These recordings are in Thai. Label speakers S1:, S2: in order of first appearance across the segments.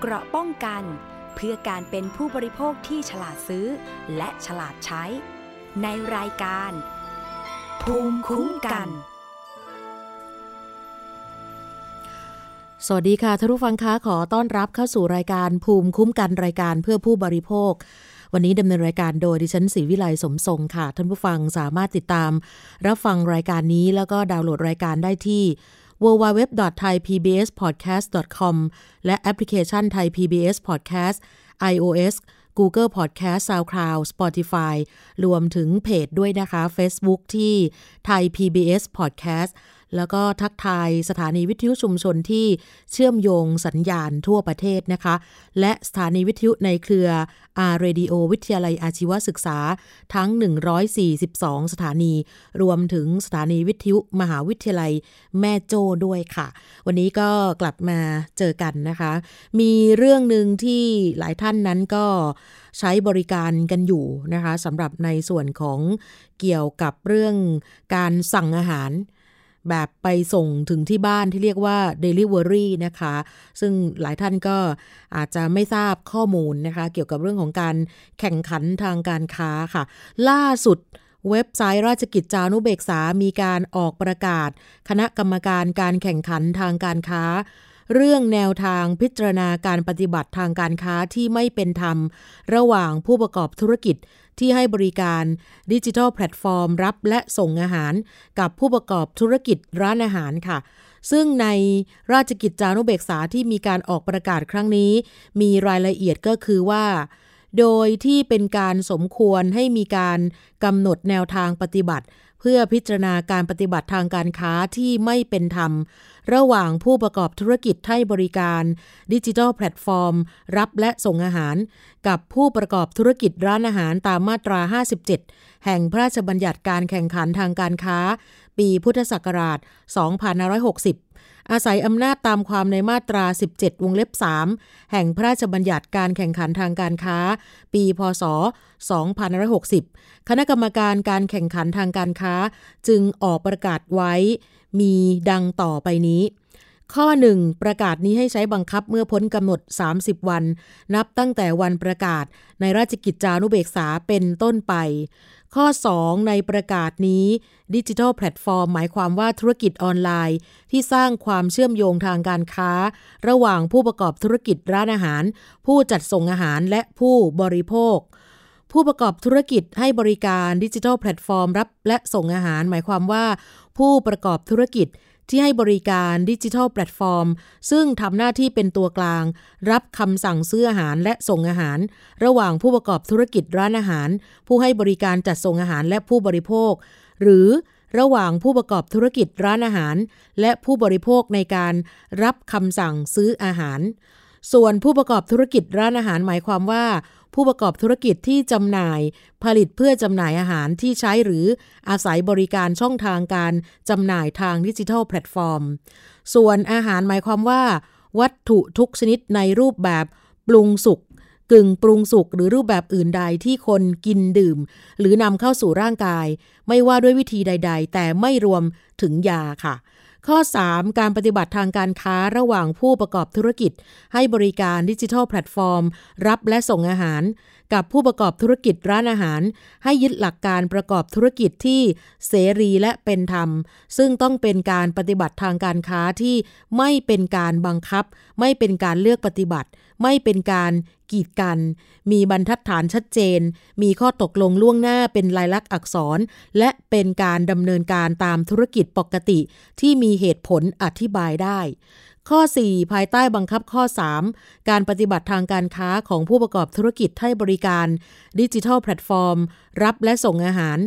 S1: เกราะป้องกัน เพื่อการเป็นผู้บริโภคที่ฉลาดซื้อ และฉลาดใช้ ในรายการ ภูมิคุ้มกัน
S2: สวัสดีค่ะท่านผู้ฟังคะขอต้อนรับเข้าสู่รายการภูมิคุ้มกันรายการเพื่อผู้บริโภควันนี้ดำเนินรายการโดยดิฉันศรีวิไลสมทรงค่ะ ท่านผู้ฟังสามารถติดตาม รับฟังรายการนี้แล้วก็ดาวน์โหลดรายการได้ที่ www.thaipbspodcast.com และแอปพลิเคชัน Thai PBS Podcast iOS Google Podcast SoundCloud Spotify รวมถึงเพจด้วยนะคะ Facebook ที่ Thai PBS Podcast แล้วก็ทักทายสถานีวิทยุชุมชนที่เชื่อมโยงสัญญาณทั่วประเทศนะคะ และสถานีวิทยุในเครืออาร์เรดิโอวิทยาลัยอาชีวศึกษาทั้ง 142 สถานี รวมถึงสถานีวิทยุมหาวิทยาลัยแม่โจ้ด้วยค่ะ วันนี้ก็กลับมาเจอกันนะคะ มีเรื่องหนึ่งที่หลายท่านนั้นก็ใช้บริการกันอยู่นะคะสำหรับในส่วนของเกี่ยวกับเรื่องการสั่งอาหาร แบบไปส่งถึงที่บ้านที่เรียกว่า Delivery นะคะ ซึ่งหลายท่านก็อาจจะไม่ทราบข้อมูลนะคะ เกี่ยวกับเรื่องของการแข่งขันทางการค้าค่ะ ล่าสุดเว็บไซต์ราชกิจจานุเบกษา มีการออกประกาศ คณะกรรมการการแข่งขันทางการค้า เรื่องแนวทางพิจารณาการปฏิบัติทางการค้าที่ไม่เป็นธรรม ระหว่างผู้ประกอบธุรกิจ ที่ให้บริการดิจิทัลแพลตฟอร์ม รับและส่งอาหารกับผู้ประกอบธุรกิจร้านอาหารค่ะ ซึ่งในราชกิจจานุเบกษาที่มีการออกประกาศครั้งนี้ มีรายละเอียดก็คือว่า โดยที่เป็นการสมควรให้มีการกำหนดแนวทางปฏิบัติ เพื่อพิจารณาการปฏิบัติทางการค้าที่ไม่เป็นธรรม ระหว่างผู้ประกอบธุรกิจให้บริการ ดิจิทัลแพลตฟอร์ม รับและส่งอาหาร กับผู้ประกอบธุรกิจร้านอาหารตามมาตรา 57 แห่งพระราชบัญญัติการแข่งขันทางการค้า ปีพุทธศักราช 2560 อาศัยอำนาจตามความในมาตรา 17 วงเล็บ 3 แห่งพระราชบัญญัติการแข่งขันทางการค้า ปี พศ 2560 คณะกรรมการการแข่งขันทางการค้าจึงออกประกาศไว้ มีดังต่อไปนี้ข้อ 1 ประกาศนี้ให้ใช้บังคับเมื่อพ้นกำหนด 30 วัน นับตั้งแต่วันประกาศในราชกิจจานุเบกษาเป็นต้นไป ข้อ 2 ในประกาศนี้ดิจิทัลแพลตฟอร์มหมายความว่าธุรกิจออนไลน์ ที่สร้างความเชื่อมโยงทางการค้า ระหว่างผู้ประกอบธุรกิจร้านอาหาร ผู้จัดส่งอาหารและผู้บริโภค ผู้ประกอบธุรกิจให้บริการดิจิทัลแพลตฟอร์มรับและส่งอาหาร หมายความว่า ผู้ประกอบธุรกิจ ที่ให้บริการดิจิทัลแพลตฟอร์ม ซึ่งทำหน้าที่เป็นตัวกลาง รับคำสั่งซื้ออาหารและส่งอาหาร ระหว่างผู้ประกอบธุรกิจร้านอาหาร ผู้ให้บริการจัดส่งอาหารและผู้บริโภค หรือระหว่างผู้ประกอบธุรกิจร้านอาหาร และผู้บริโภคในการรับคำสั่งซื้ออาหาร ส่วนผู้ประกอบธุรกิจร้านอาหารหมายความว่า ผู้ประกอบธุรกิจที่จำหน่าย ผลิตเพื่อจำหน่ายอาหารที่ใช้หรืออาศัยบริการช่องทางการจำหน่ายทางดิจิทัลแพลตฟอร์ม ส่วนอาหารหมายความว่า วัตถุทุกชนิดในรูปแบบปรุงสุกกึ่งปรุงสุกหรือรูปแบบอื่นใดที่คนกินดื่ม หรือนำเข้าสู่ร่างกาย ไม่ว่าด้วยวิธีใด ๆ แต่ไม่รวมถึงยาค่ะ ข้อ 3 การปฏิบัติทางการค้าระหว่างผู้ประกอบธุรกิจ ให้บริการดิจิทัลแพลตฟอร์ม รับและส่งอาหาร กับผู้ประกอบธุรกิจร้านอาหาร ให้ยึดหลักการประกอบธุรกิจที่เสรีและเป็นธรรม ซึ่งต้องเป็นการปฏิบัติทางการค้าที่ไม่เป็นการบังคับ ไม่เป็นการเลือกปฏิบัติ ไม่เป็นการกีดกัน มีบรรทัดฐานชัดเจน มีข้อตกลงล่วงหน้าเป็นลายลักษณ์อักษร และเป็นการดำเนินการตามธุรกิจปกติที่มีเหตุผลอธิบายได้ ข้อ 4 ภายใต้บังคับข้อ 3 การปฏิบัติทางการค้าของผู้ประกอบธุรกิจให้บริการดิจิทัลแพลตฟอร์ม รับและส่งอาหาร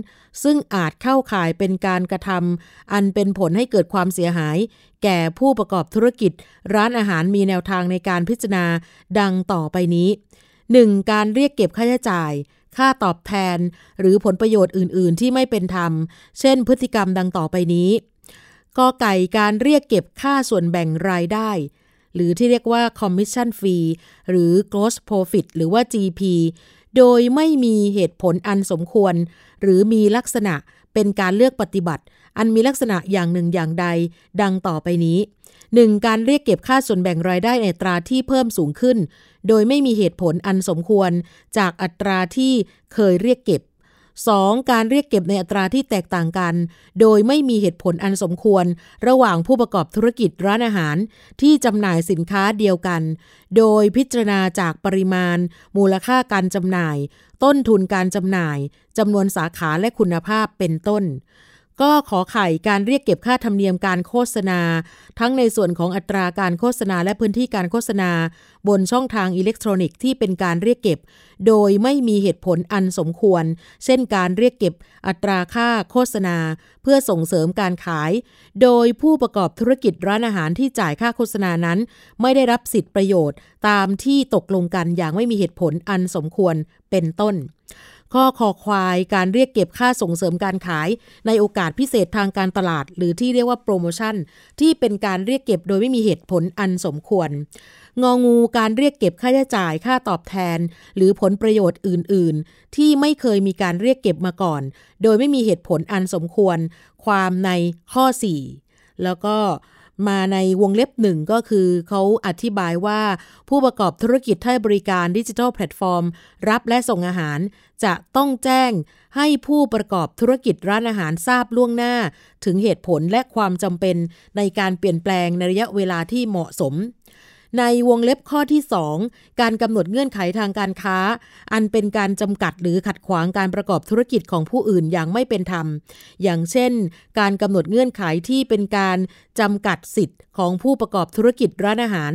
S2: ซึ่งอาจเข้าข่ายเป็นการกระทำอันเป็นผลให้เกิดความเสียหาย แก่ผู้ประกอบธุรกิจ ร้านอาหารมีแนวทางในการพิจารณาดังต่อไปนี้ 1. การเรียกเก็บค่าใช้จ่าย ค่าตอบแทน หรือผลประโยชน์อื่น ๆ ที่ไม่เป็นธรรม เช่น พฤติกรรมดังต่อไปนี้ กอไก่การเรียกเก็บค่าส่วนแบ่งรายได้ หรือที่เรียกว่า commission fee หรือ gross profit หรือว่า GP โดยไม่มีเหตุผลอันสมควร หรือมีลักษณะเป็นการเลือกปฏิบัติ อันมีลักษณะอย่างหนึ่งอย่างใด ดังต่อไปนี้ 1. การเรียกเก็บค่าส่วนแบ่งรายได้ในอัตราที่เพิ่มสูงขึ้น โดยไม่มีเหตุผลอันสมควร จากอัตราที่เคยเรียกเก็บ 2. การเรียกเก็บในอัตราที่แตกต่างกัน โดยไม่มีเหตุผลอันสมควร ระหว่างผู้ประกอบธุรกิจร้านอาหาร ที่จำหน่ายสินค้าเดียวกัน โดยพิจารณาจากปริมาณ มูลค่าการจำหน่าย ต้นทุนการจำหน่ายจำนวนสาขาและคุณภาพเป็นต้น ก็ขอไข่การเรียกเก็บค่าธรรมเนียมการโฆษณา ทั้งในส่วนของอัตราการโฆษณาและพื้นที่การโฆษณา บนช่องทางอิเล็กทรอนิกส์ที่เป็นการเรียกเก็บ โดยไม่มีเหตุผลอันสมควร เช่นการเรียกเก็บอัตราค่าโฆษณา เพื่อส่งเสริมการขาย โดยผู้ประกอบธุรกิจร้านอาหารที่จ่ายค่าโฆษณานั้น ไม่ได้รับสิทธิประโยชน์ ตามที่ตกลงกันอย่างไม่มีเหตุผลอันสมควรเป็นต้น ข้อคอควายการเรียกเก็บค่าส่งเสริมการขาย ในโอกาสพิเศษทางการตลาด หรือที่เรียกว่าโปรโมชั่น ที่เป็นการเรียกเก็บโดยไม่มีเหตุผลอันสมควร งองูการเรียกเก็บค่าใช้จ่ายค่าตอบแทน หรือผลประโยชน์อื่น ๆ ที่ไม่เคยมีการเรียกเก็บมาก่อน โดยไม่มีเหตุผลอันสมควร ความในข้อ 4 แล้วก็ มาในวงเล็บหนึ่งก็คือเขาอธิบายว่าผู้ประกอบธุรกิจให้บริการดิจิทัลแพลตฟอร์ม รับและส่งอาหาร จะต้องแจ้งให้ผู้ประกอบธุรกิจร้านอาหารทราบล่วงหน้า ถึงเหตุผลและความจำเป็นในการเปลี่ยนแปลงในระยะเวลาที่เหมาะสม ในวงเล็บข้อที่ 2 การกำหนดเงื่อนไขทางการค้า อันเป็นการจำกัดหรือขัดขวางการประกอบธุรกิจของผู้อื่นอย่างไม่เป็นธรรม อย่างเช่น การกำหนดเงื่อนไขที่เป็นการจำกัดสิทธิ์ของผู้ประกอบธุรกิจร้านอาหาร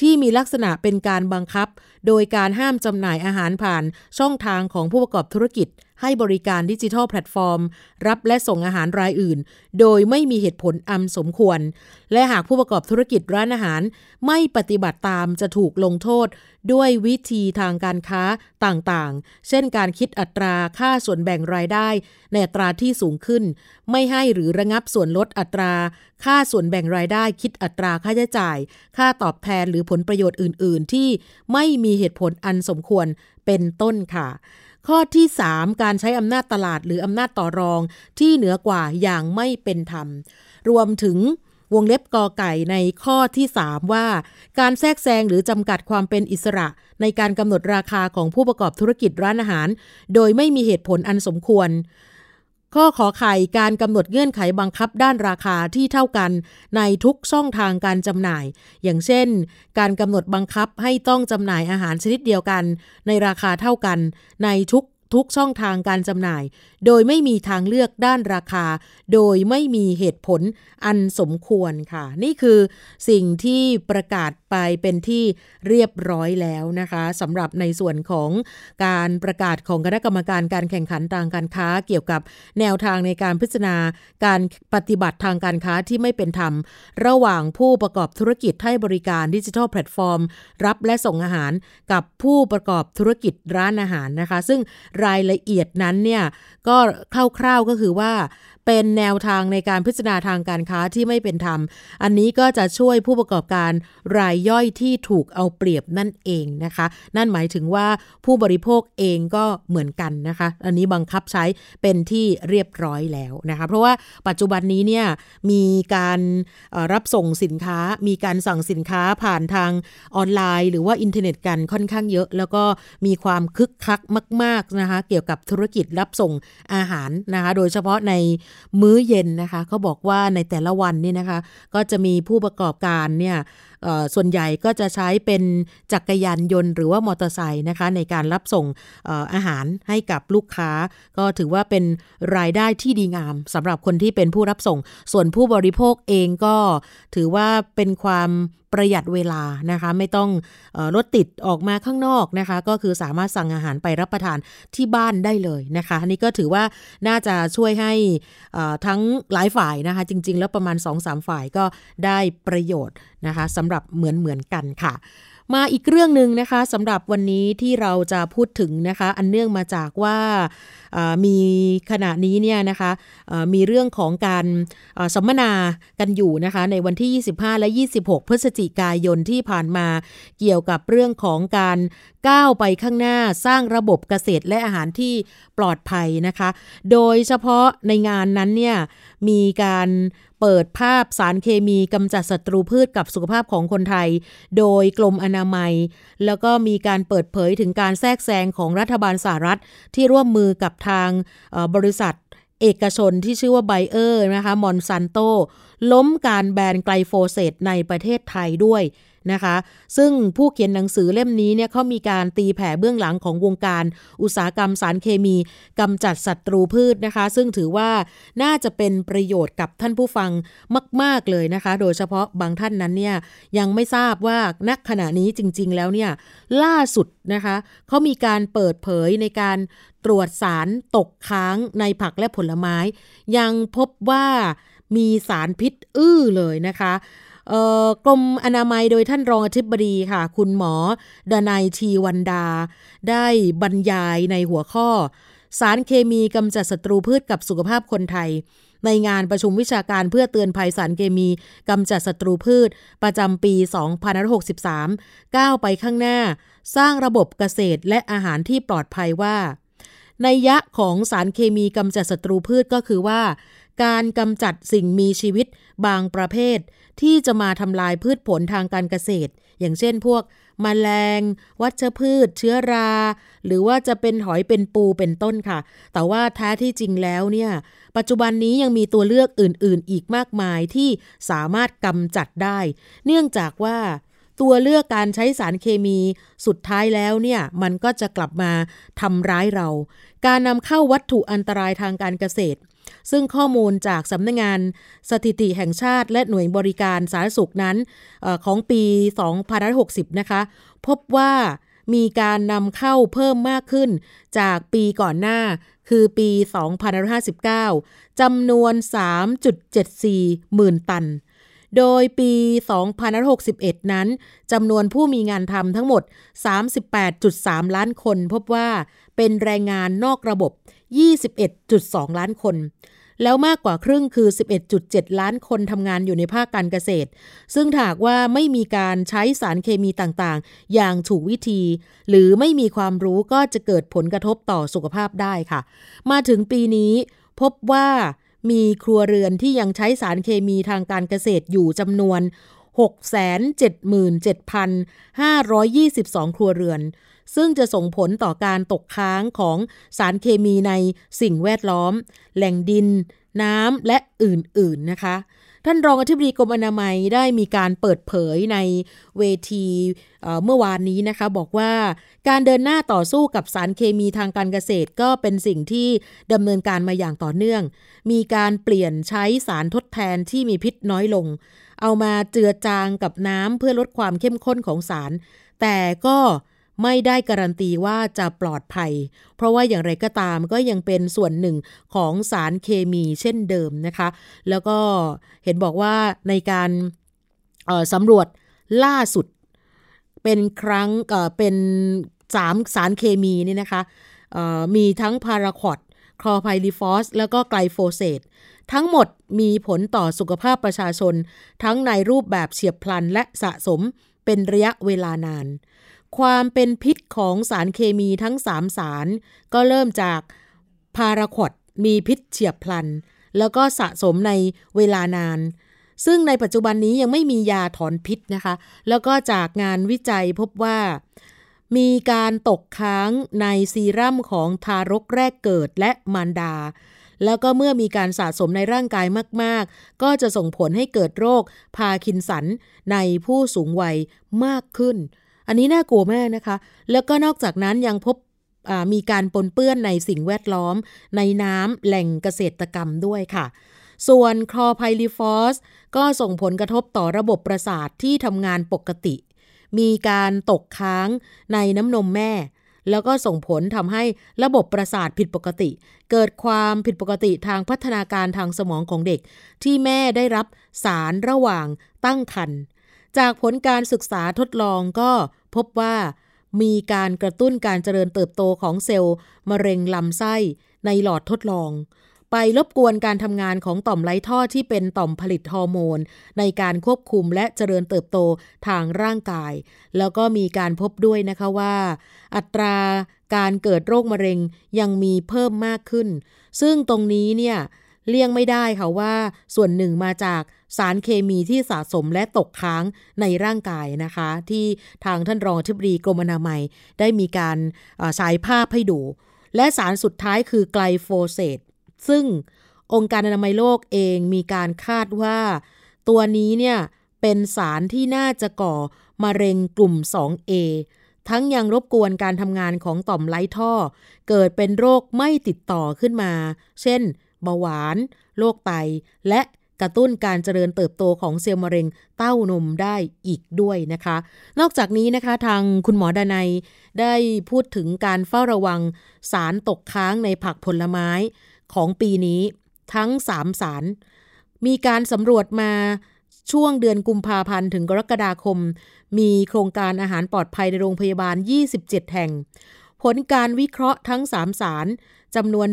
S2: ที่มีลักษณะเป็นการบังคับ โดยการห้ามจำหน่ายอาหารผ่านช่องทางของผู้ประกอบธุรกิจ ให้บริการดิจิทัลแพลตฟอร์ม รับและส่งอาหารรายอื่น โดยไม่มีเหตุผลอันสมควร และหากผู้ประกอบธุรกิจร้านอาหาร ไม่ปฏิบัติตามจะถูกลงโทษ ด้วยวิธีทางการค้าต่างๆ เช่นการคิดอัตราค่าส่วนแบ่งรายได้ ในอัตราที่สูงขึ้น ไม่ให้หรือระงับส่วนลดอัตรา ค่าส่วนแบ่งรายได้ คิดอัตราค่าใช้จ่าย ค่าตอบแทนหรือผลประโยชน์อื่น ๆ ที่ไม่มีเหตุผลอันสมควรเป็นต้นค่ะ ข้อที่ 3 การใช้อำนาจตลาดหรืออำนาจต่อรองที่เหนือกว่าอย่างไม่เป็นธรรม รวมถึงวงเล็บกอไก่ในข้อที่ 3 ว่า การแทรกแซงหรือจำกัดความเป็นอิสระ ในการกำหนดราคาของผู้ประกอบธุรกิจร้านอาหาร โดยไม่มีเหตุผลอันสมควร ข้อขอไข่การกำหนดเงื่อนไขบังคับด้านราคาที่เท่ากันในทุกช่องทางการจำหน่าย อย่างเช่น การกำหนดบังคับให้ต้องจำหน่ายอาหารชนิดเดียวกัน ในราคาเท่ากัน ในทุกทุกช่องทางการจำหน่าย โดยไม่มีทางเลือกด้านราคา โดยไม่มีเหตุผลอันสมควรค่ะ นี่คือสิ่งที่ประกาศไปเป็นที่เรียบร้อยแล้วนะคะสำหรับในส่วนของการประกาศของคณะกรรมการการแข่งขันทางการค้า เกี่ยวกับแนวทางในการพิจารณาการปฏิบัติทางการค้าที่ไม่เป็นธรรม ระหว่างผู้ประกอบธุรกิจให้บริการดิจิทัลแพลตฟอร์ม รับและส่งอาหารกับผู้ประกอบธุรกิจร้านอาหารนะคะ ซึ่งรายละเอียดนั้นเนี่ยก็คร่าวๆก็คือว่า เป็นแนวทางในการพิจารณาทางการค้าที่ไม่เป็นธรรม อันนี้ก็จะช่วยผู้ประกอบการรายย่อยที่ถูกเอาเปรียบนั่นเองนะคะ นั่นหมายถึงว่าผู้บริโภคเองก็เหมือนกันนะคะ อันนี้บังคับใช้เป็นที่เรียบร้อยแล้วนะคะ เพราะว่าปัจจุบันนี้เนี่ยมีการรับส่งสินค้า มีการสั่งสินค้าผ่านทางออนไลน์ หรือว่าอินเทอร์เน็ตกันค่อนข้างเยอะ แล้วก็มีความคึกคักมาก ๆนะคะ เกี่ยวกับธุรกิจรับส่งอาหารนะคะ โดยเฉพาะในมื้อเย็นนะคะเขาบอกว่าในแต่ละวันนี่นะคะ ก็จะมีผู้ประกอบการเนี่ยส่วนใหญ่ก็จะใช้เป็นจักรยานยนต์หรือว่ามอเตอร์ไซค์นะคะ ในการรับส่งอาหารให้กับลูกค้า ก็ถือว่าเป็นรายได้ที่ดีงามสำหรับคนที่เป็นผู้รับส่ง ส่วนผู้บริโภคเองก็ถือว่าเป็นความประหยัดเวลานะคะ ไม่ต้องรถติดออกมาข้างนอกนะคะ ก็คือสามารถสั่งอาหารไปรับประทานที่บ้านได้เลยนะคะอันนี้ก็ถือว่าน่าจะช่วยให้ทั้งหลายฝ่ายนะคะ จริง ๆ แล้วประมาณ 2-3 ฝ่ายก็ได้ประโยชน์นะคะสำหรับเหมือนเหมือนกันค่ะ มาอีกเรื่องหนึ่งนะคะสำหรับวันนี้ที่เราจะพูดถึงนะคะ อันเนื่องมาจากว่ามีขณะนี้เนี่ยนะคะมีเรื่องของการสัมมนากันอยู่นะคะในวันที่ 25 และ 26 พฤศจิกายนที่ผ่านมาเกี่ยวกับเรื่องของการก้าวไปข้างหน้าสร้างระบบเกษตรและอาหารที่ปลอดภัยนะคะ โดยเฉพาะในงานนั้นเนี่ยมีการ เปิดภาพสารเคมีกำจัดศัตรูพืชกับสุขภาพของคนไทย โดยกลมอนามัย แล้วก็มีการเปิดเผยถึงการแทรกแซงของรัฐบาลสหรัฐ ที่ร่วมมือกับทางบริษัทเอกชนที่ชื่อว่าไบเออร์นะคะมอนซันโตล้มการแบนไกลโฟเซตในประเทศไทยด้วย นะคะ ซึ่งผู้เขียนหนังสือเล่มนี้เนี่ยเขามีการตีแผ่เบื้องหลังของวงการ อุตสาหกรรมสารเคมีกำจัดศัตรูพืชนะคะ ซึ่งถือว่าน่าจะเป็นประโยชน์กับท่านผู้ฟังมาก ๆเลยนะคะ โดยเฉพาะบางท่านนั้นเนี่ยยังไม่ทราบว่าณขณะนี้จริง ๆ แล้วเนี่ยล่าสุดนะคะเขามีการเปิดเผยในการตรวจสารตกค้างในผักและผลไม้ ยังพบว่ามีสารพิษอื้อเลยนะคะ กรมอนามัยโดยท่านรองอธิบดีค่ะ คุณหมอดนายทีวันดา ได้บรรยายในหัวข้อ สารเคมีกำจัดศัตรูพืชกับสุขภาพคนไทย ในงานประชุมวิชาการเพื่อเตือนภัยสารเคมีกำจัดศัตรูพืช ประจำปี 2563 ก้าวไปข้างหน้า สร้างระบบเกษตรและอาหารที่ปลอดภัยว่าในยะของสารเคมีกำจัดศัตรูพืชก็คือว่า การกำจัดสิ่งมีชีวิตบางประเภท ที่จะมาทำลายพืชผลทางการเกษตร อย่างเช่นพวกมแมลง วัชพืช เชื้อรา หรือว่าจะเป็นหอยเป็นปูเป็นต้นค่ะ แต่ว่าแท้ที่จริงแล้วเนี่ย ปัจจุบันนี้ยังมีตัวเลือกอื่น ๆ อีกมากมายที่สามารถกำจัดได้ เนื่องจากว่าตัวเลือกการใช้สารเคมีสุดท้ายแล้วเนี่ยมันก็จะกลับมาทำร้ายเรา การนำเข้าวัตถุอันตรายทางการเกษตร ซึ่งข้อมูลจากสำนักงงานสถิติแห่งชาติ และหน่วยบริการสาธารณสุขนั้นอของปี 2560 นะคะ พบว่ามีการนำเข้าเพิ่มมากขึ้นจากปีก่อนหน้าคือปี 2559 จำนวน 3.74 หมื่นตัน โดยปี 2561 นั้น จำนวนผู้มีงานทำทั้งหมด 38.3 ล้านคน พบว่าเป็นแรงงานนอกระบบ 21.2 ล้านคน แล้วมากกว่าครึ่งคือ 11.7 ล้านคนทำงานอยู่ในภาคการเกษตร ซึ่งถากว่าไม่มีการใช้สารเคมีต่างๆ อย่างถูกวิธี หรือไม่มีความรู้ก็จะเกิดผลกระทบต่อสุขภาพได้ค่ะ มาถึงปีนี้พบว่ามีครัวเรือนที่ยังใช้สารเคมีทางการเกษตรอยู่จำนวน 677,522 ครัวเรือน ซึ่งจะส่งผลต่อการตกค้างของสารเคมีในสิ่งแวดล้อม แหล่งดิน น้ำและอื่นๆนะคะ ท่านรองอธิบดีกรมอนามัยได้มีการเปิดเผยในเวทีเมื่อวานนี้นะคะ บอกว่าการเดินหน้าต่อสู้กับสารเคมีทางการเกษตรก็เป็นสิ่งที่ดำเนินการมาอย่างต่อเนื่อง มีการเปลี่ยนใช้สารทดแทนที่มีพิษน้อยลง เอามาเจือจางกับน้ำเพื่อลดความเข้มข้นของสาร แต่ก็ ไม่ได้การันตีว่าจะปลอดภัย เพราะว่าอย่างไรก็ตามก็ยังเป็นส่วนหนึ่งของสารเคมีเช่นเดิมนะคะ แล้วก็เห็นบอกว่าในการสำรวจล่าสุด เป็นครั้งเป็นสามสารเคมีนี่นะคะมีทั้งพาราควอตคลอร์ไพริฟอส แล้วก็ไกลโฟเซตทั้งหมดมีผลต่อสุขภาพประชาชน ทั้งในรูปแบบเฉียบพลันและสะสมเป็นระยะเวลานาน ความเป็นพิษของสารเคมีทั้งสามสาร ก็เริ่มจากพาราควดมีพิษเฉียบพลัน แล้วก็สะสมในเวลานาน ซึ่งในปัจจุบันนี้ยังไม่มียาถอนพิษนะคะ แล้วก็จากงานวิจัยพบว่า มีการตกค้างในซีรั่มของทารกแรกเกิดและมารดา แล้วก็เมื่อมีการสะสมในร่างกายมาก ๆ ก็จะส่งผลให้เกิดโรคพาคินสันในผู้สูงวัยมากขึ้น อันนี้น่ากลัวมากนะคะ แล้วก็นอกจากนั้นยังพบมีการปนเปื้อนในสิ่งแวดล้อม ในน้ำแหล่งเกษตรกรรมด้วยค่ะ ส่วนคลอไพลิฟอสก็ส่งผลกระทบต่อระบบประสาทที่ทำงานปกติ มีการตกค้างในน้ำนมแม่ แล้วก็ส่งผลทำให้ระบบประสาทผิดปกติ เกิดความผิดปกติทางพัฒนาการทางสมองของเด็ก ที่แม่ได้รับสารระหว่างตั้งครรภ์ จากผลการศึกษาทดลองก็พบว่ามีการกระตุ้นการเจริญเติบโตของเซลล์มะเร็งลำไส้ในหลอดทดลอง ไปรบกวนการทำงานของต่อมไร้ท่อที่เป็นต่อมผลิตฮอร์โมน ในการควบคุมและเจริญเติบโตทางร่างกาย แล้วก็มีการพบด้วยนะคะว่า อัตราการเกิดโรคมะเร็งยังมีเพิ่มมากขึ้น ซึ่งตรงนี้เนี่ยเลี่ยงไม่ได้ค่ะว่าส่วนหนึ่งมาจาก สารเคมีที่สะสมและตกค้างในร่างกายนะคะ ที่ทางท่านรองทิบดีกรมอนามัย ได้มีการฉายภาพให้ดู และสารสุดท้ายคือไกลโฟเสตซึ่งองค์การอนามัยโลกเองมีการคาดว่า ตัวนี้เนี่ยเป็นสารที่น่าจะก่อมะเร็งกลุ่ม 2A ทั้งยังรบกวนการทำงานของต่อมไร้ท่อ เกิดเป็นโรคไม่ติดต่อขึ้นมา เช่น เบาหวาน โรคไต และ กระตุ้นการเจริญเติบโตของเซลล์มะเร็งเต้านมได้อีกด้วยนะคะ นอกจากนี้นะคะทางคุณหมอดานัยได้พูดถึงการเฝ้าระวังสารตกค้างในผักผลไม้ของปีนี้ทั้ง 3 สาร มีการสำรวจมาช่วงเดือนกุมภาพันธ์ถึงกรกฎาคม มีโครงการอาหารปลอดภัยในโรงพยาบาล 27 แห่ง ผลการวิเคราะห์ทั้ง 3 สารจำนวน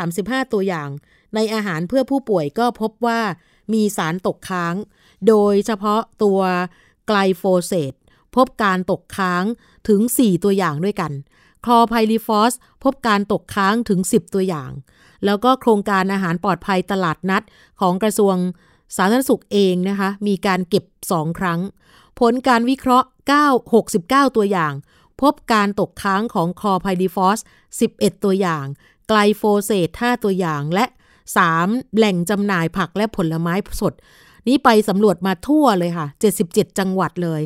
S2: 135 ตัวอย่าง ในอาหารเพื่อผู้ป่วยก็พบว่า มีสารตกค้าง โดยเฉพาะตัวไกลโฟเสตพบการตกค้างถึง 4 ตัวอย่างด้วยกัน คลอไพลิฟอสพบการตกค้างถึง 10 ตัวอย่าง แล้วก็โครงการอาหารปลอดภัยตลาดนัดของกระทรวงสาธารณสุขเองนะคะ มีการเก็บ 2 ครั้ง ผลการวิเคราะห์ 9 69 ตัวอย่าง พบการตกค้างของคลอร์ไพริฟอส11 ตัวอย่าง ไกลโฟเซต5ตัวอย่าง และ 3. แหล่งจำหน่ายผักและผลไม้สด นี้ไปสำรวจมาทั่วเลยค่ะ 77 จังหวัดเลย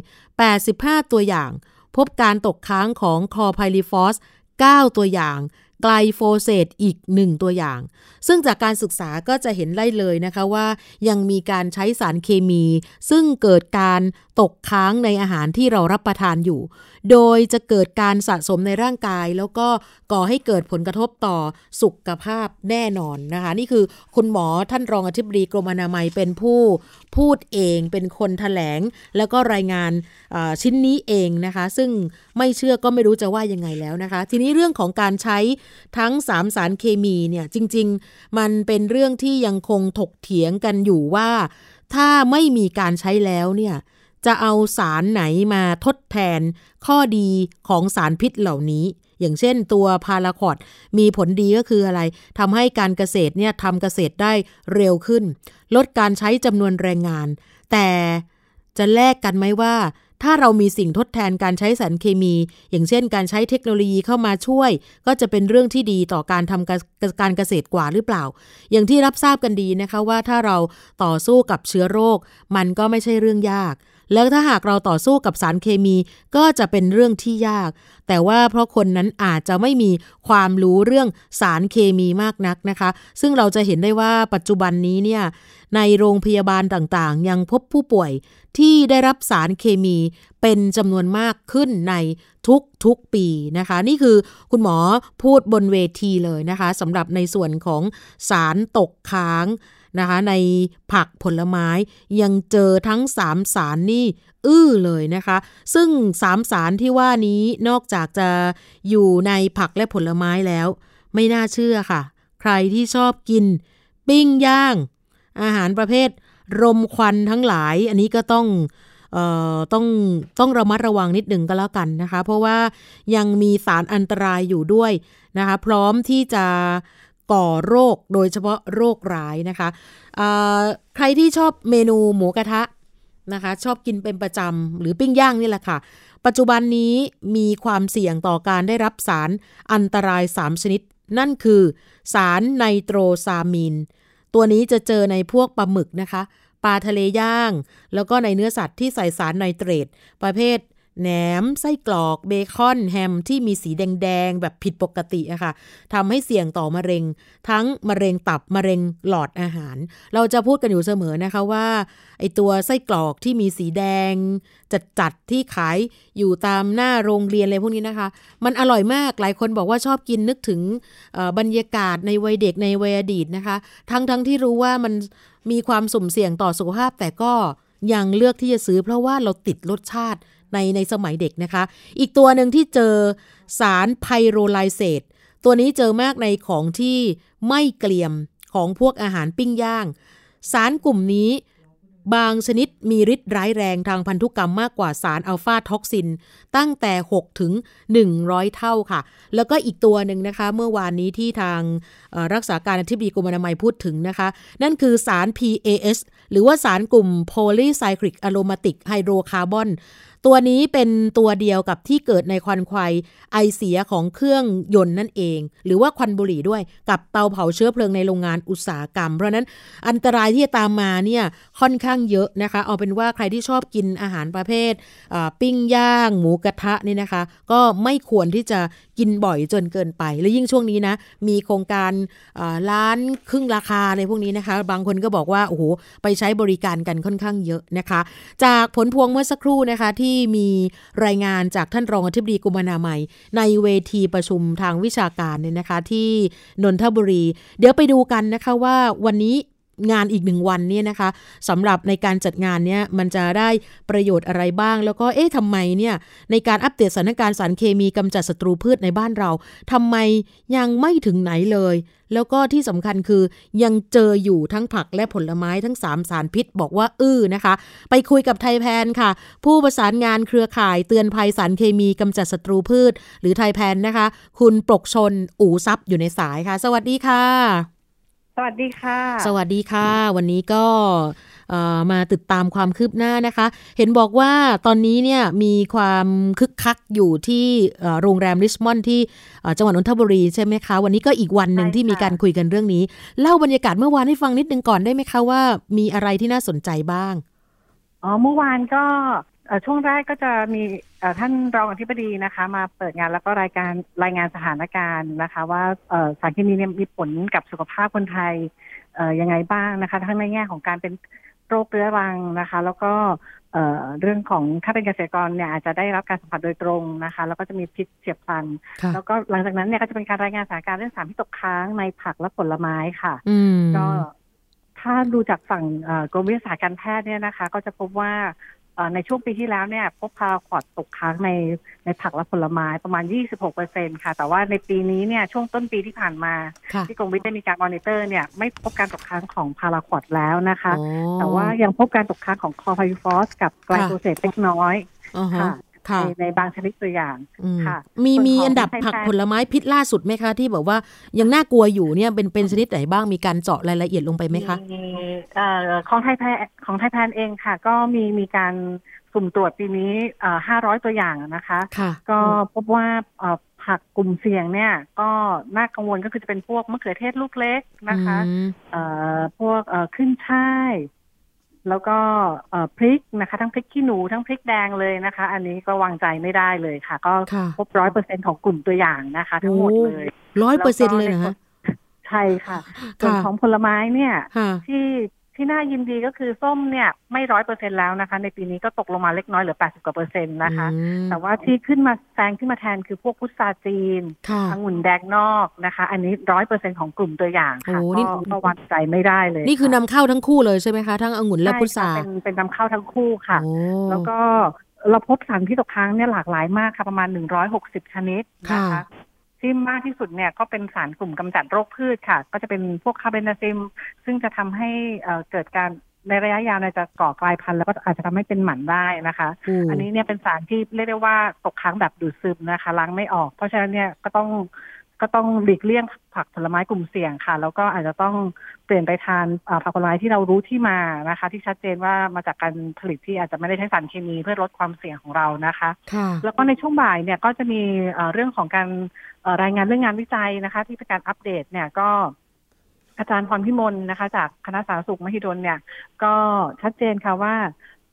S2: 85 ตัวอย่าง พบการตกค้างของคลอร์ไพริฟอส 9 ตัวอย่าง ไกลโฟเซตอีกหนึ่งตัวอย่าง ซึ่งจากการศึกษาก็จะเห็นได้เลยนะคะว่า ยังมีการใช้สารเคมี ซึ่งเกิดการตกค้างในอาหารที่เรารับประทานอยู่ โดยจะเกิดการสะสมในร่างกาย แล้วก็ก่อให้เกิดผลกระทบต่อสุขภาพแน่นอนนะคะ นี่คือคุณหมอท่านรองอธิบดีกรมอนามัยเป็นผู้พูดเองเป็นคนถแถลง แล้วก็รายงานชิ้นนี้เองนะคะ ซึ่งไม่เชื่อก็ไม่รู้จะว่ายังไงแล้วนะคะ ทีนี้เรื่องของการใช้ทั้งสามสารเคมีเนี่ยจริง ๆ มันเป็นเรื่องที่ยังคงถกเถียงกันอยู่ว่า ถ้าไม่มีการใช้แล้วเนี่ย จะเอาสารไหนมาทดแทนข้อดีของสารพิษเหล่านี้ อย่างเช่นตัวพาราคอดมีผลดีก็คืออะไรทำให้การเกษตรเนี่ยทำเกษตรได้เร็วขึ้น ลดการใช้จำนวนแรงงาน แต่จะแลกกันไหมว่า ถ้าเรามีสิ่งทดแทนการใช้สารเคมี อย่างเช่น การใช้เทคโนโลยีเข้ามาช่วย ก็จะเป็นเรื่องที่ดีต่อการทำการเกษตรกว่าหรือเปล่า อย่างที่รับทราบกันดีนะคะว่าถ้าเราต่อสู้กับเชื้อโรค มันก็ไม่ใช่เรื่องยาก แล้วถ้าหากเราต่อสู้กับสารเคมีก็จะเป็นเรื่องที่ยาก แต่ว่าเพราะคนนั้นอาจจะไม่มีความรู้เรื่องสารเคมีมากนักนะคะ ซึ่งเราจะเห็นได้ว่าปัจจุบันนี้เนี่ยในโรงพยาบาลต่างๆ ยังพบผู้ป่วยที่ได้รับสารเคมีเป็นจำนวนมากขึ้นในทุกๆปีนะคะ นี่คือคุณหมอพูดบนเวทีเลยนะคะสำหรับในส่วนของสารตกค้าง นะคะในผักผลไม้ยังเจอทั้ง 3 สารนี่อื้อเลยนะคะ ซึ่ง 3 สารที่ว่านี้นอกจากจะอยู่ในผักและผลไม้แล้ว ไม่น่าเชื่อค่ะ ใครที่ชอบกิน ปิ้งย่าง อาหารประเภท รมควันทั้งหลาย อันนี้ก็ต้องออต้องต้องระมัดระวังนิดหนึ่งก็แล้วกันนะคะ เพราะว่ายังมีสารอันตรายอยู่ด้วยนะคะ พร้อมที่จะ ก่อโรคโดยเฉพาะโรคร้ายนะคะใครที่ชอบเมนูหมูกระทะนะคะชอบกินเป็นประจำหรือปิ้งย่างนี่แหละค่ะ ปัจจุบันนี้มีความเสี่ยงต่อการได้รับสารอันตราย 3 ชนิด นั่นคือ สารไนโตรซามีน ตัวนี้จะเจอในพวกปลาหมึกนะคะปลาทะเลย่าง แล้วก็ในเนื้อสัตว์ที่ใส่สารไนเตรตประเภท แหนมไส้กรอกเบคอนแฮมที่มีสีแดงๆ แบบผิดปกติอะค่ะทำให้เสี่ยงต่อมะเร็ง ทั้งมะเร็งตับมะเร็งหลอดอาหาร เราจะพูดกันอยู่เสมอนะคะว่าไอตัวไส้กรอกที่มีสีแดง จัดๆที่ขายอยู่ตามหน้าโรงเรียนอะไรพวกนี้นะคะ มันอร่อยมากหลายคนบอกว่าชอบกินนึกถึงบรรยากาศในวัยเด็กในวัยอดีตนะคะ ทั้งๆทที่รู้ว่ามันมีความสุ่มเสี่ยงต่อสุขภาพแต่ก็ยังเลือกที่จะซื้อเพราะว่าเราติดรสชาติ ในในสมัยเด็กนะคะ อีกตัวหนึ่งที่เจอสารไพโรไลเซตตัวนี้เจอมากในของที่ไม่เกลียมของพวกอาหารปิ้งย่าง สารกลุ่มนี้บางชนิดมีฤทธิ์ร้ายแรงทางพันธุกรรมมากกว่าสารอัลฟาท็อกซิน ตั้งแต่6ถึง100 เท่าค่ะ แล้วก็อีกตัวหนึ่งนะคะ เมื่อวานนี้ที่ทางรักษาการอธิบดีกรมอนามัยพูดถึงนะคะ นั่นคือสาร PAS หรือว่าสารกลุ่ม Polycyclic Aromatic Hydrocarbon ตัวนี้เป็นตัวเดียวกับที่เกิดในควันควายไอเสียของเครื่องยนต์นั่นเอง หรือว่าควันบุหรี่ด้วยกับเตาเผาเชื้อเพลิงในโรงงานอุตสาหกรรม เพราะนั้นอันตรายที่จะตามมาเนี่ยค่อนข้างเยอะนะคะ เอาเป็นว่าใครที่ชอบกินอาหารประเภทปิ้งย่าง หมูกระทะนี่นะคะ ก็ไม่ควรที่จะกินบ่อยจนเกินไป และยิ่งช่วงนี้นะมีโครงการร้านครึ่งราคาอะไรพวกนี้นะคะ บางคนก็บอกว่าโอ้โหไปใช้บริการกันค่อนข้างเยอะนะคะ จากผลพวงเมื่อสักครู่นะคะที่มีรายงานจากท่านรองอธิบดีกรมอนามัย ในเวทีประชุมทางวิชาการเนี่ยนะคะที่นนทบุรี เดี๋ยวไปดูกันนะคะว่าวันนี้ งานอีกหนึ่งวันเนี่ยนะคะสำหรับในการจัดงานเนี่ยมันจะได้ประโยชน์อะไรบ้าง แล้วก็เอ๊ะทำไมเนี่ยในการอัปเดตสถานการณ์สารเคมีกำจัดศัตรูพืชในบ้านเราทำไมยังไม่ถึงไหนเลย แล้วก็ที่สำคัญคือยังเจออยู่ทั้งผักและผลไม้ทั้ง 3 สารพิษบอกว่าอื้อนะคะ ไปคุยกับไทยแพนค่ะ ผู้ประสานงานเครือข่ายเตือนภัยสารเคมีกำจัดศัตรูพืช หรือไทยแพนนะคะ คุณปกชนอู่ซับอยู่ในสายค่ะ สวัสดีค่ะ
S3: สวัสดีค่ะ
S2: สวัสดีค่ะ วันนี้ก็มาติดตามความคืบหน้านะคะ เห็นบอกว่าตอนนี้เนี่ยมีความคึกคักอยู่ที่โรงแรมริชมอนด์ที่จังหวัดนนทบุรีใช่ไหมคะ วันนี้ก็อีกวันหนึ่งที่มีการคุยกันเรื่องนี้ เล่าบรรยากาศเมื่อวานให้ฟังนิดนึงก่อนได้ไหมคะว่ามีอะไรที่น่าสนใจบ้าง
S3: อ๋อ เมื่อวานก็ช่วงแรกก็จะมี ท่านรองอธิบดีนะคะ มาเปิดงานแล้วก็รายการรายงานสถานการณ์นะคะ ว่าสารเคมีมีผลกับสุขภาพคนไทยยังไงบ้างนะคะ ทั้งในแง่ของการเป็นโรคเรื้อรังนะคะ แล้วก็เรื่องของถ้าเป็นเกษตรกรเนี่ยอาจจะได้รับการสัมผัสโดยตรงนะคะ แล้วก็จะมีพิษเฉียบพลัน แล้วก็หลังจากนั้นเนี่ยก็จะเป็นการรายงานสถานการณ์เรื่องสารพิษตกค้างในผักและผลไม้ค่ะก็ถ้าดูจากฝั่งกรมวิทยาศาสตร์การแพทย์เนี่ยนะคะ ก็จะพบว่า ในช่วงปีที่แล้วเนี่ยพบพาราควอตตกค้างในในผักและผลไม้ประมาณ 26เปอร์เซ็นต์ค่ะ แต่ว่าในปีนี้เนี่ยช่วงต้นปีที่ผ่านมา ที่กรมวิทย์ได้มีการมอนิเตอร์เนี่ยไม่พบการตกค้างของพาราควอตแล้วนะคะ แต่ว่ายังพบการตกค้างของคลอร์ไพริฟอสกับไกลโฟเซตเล็กน้อยค่ะ ในในบางชนิดตัวอย่างค่ะ
S2: มีมีอันดับผักผลไม้พิษล่าสุดไหมคะ ที่บอกว่ายังน่ากลัวอยู่เนี่ยเป็นเป็นชนิดไหนบ้างมีการเจาะรายละเอียดลงไปไหมคะ
S3: ของไทยแพของไทยแพนเองค่ะ ก็มีมีการสุ่มตรวจปีนี้ห้าร้อยตัวอย่างนะคะ ก็พบว่าผักกลุ่มเสี่ยงเนี่ย ก็น่ากังวลก็คือจะเป็นพวกมะเขือเทศลูกเล็กนะคะพวกขึ้นช่าย แล้วก็พริกนะคะ ทั้งพริกขี้หนูทั้งพริกแดงเลยนะคะ อันนี้ก็วางใจไม่ได้เลยค่ะ ก็พบร้อยเปอร์เซ็นของกลุ่มตัวอย่างนะคะ ทั้งหมดเลย
S2: ร้อยเปอร์เซ็นเลยนะ
S3: ใช่ค่ะส่วนของผลไม้เนี่ยที่ ที่น่ายินดีก็คือส้มเนี่ยไม่ร้อยเปอร์เซ็นแล้วนะคะ ในปีนี้ก็ตกลงมาเล็กน้อยเหลือแปดสิบกว่าเปอร์เซ็นต์นะคะ แต่ว่าที่ขึ้นมาแซงขึ้นมาแทนคือพวกพุทราจีนองุ่นแดงนอกนะคะ อันนี้ร้อยเปอร์เซ็นของกลุ่มตัวอย่างค่ะก็วัดใจไม่ได้เลย
S2: นี่คือนำเข้าทั้งคู่เลยใช่ไหมคะ ทั้งองุ่นและพุทรา
S3: เป็นเป็นนำเข้าทั้งคู่ค่ะ แล้วก็เราพบสารที่ตกค้างเนี่ยหลากหลายมากค่ะประมาณหนึ่งร้อยหกสิบชนิดนะคะ ที่มากที่สุดเนี่ยก็เป็นสารกลุ่มกำจัดโรคพืชค่ะ ก็จะเป็นพวกคาร์เบนาซิม ซึ่งจะทำให้เกิดการในระยะยาวเนี่ยจะก่อกลายพันธุ์แล้วก็อาจจะทำให้เป็นหมันได้นะคะ อันนี้เนี่ยเป็นสารที่เรียกได้ว่าตกค้างแบบดูดซึมนะคะล้างไม่ออก เพราะฉะนั้นเนี่ยก็ต้อง ก็ต้องหลีกเลี่ยงผักผลไม้กลุ่มเสี่ยงค่ะ แล้วก็อาจจะต้องเปลี่ยนไปทานผักผลไม้ที่เรารู้ที่มานะคะ ที่ชัดเจนว่ามาจากการผลิตที่อาจจะไม่ได้ใช้สารเคมีเพื่อลดความเสี่ยงของเรานะคะแล้วก็ในช่วงบ่ายเนี่ยก็จะมีเรื่องของการรายงานเรื่องงานวิจัยนะคะ ที่เป็นการอัปเดตเนี่ยก็อาจารย์พรพิมลนะคะ จากคณะสาธารณสุขมหิดลเนี่ย ก็ชัดเจนค่ะว่า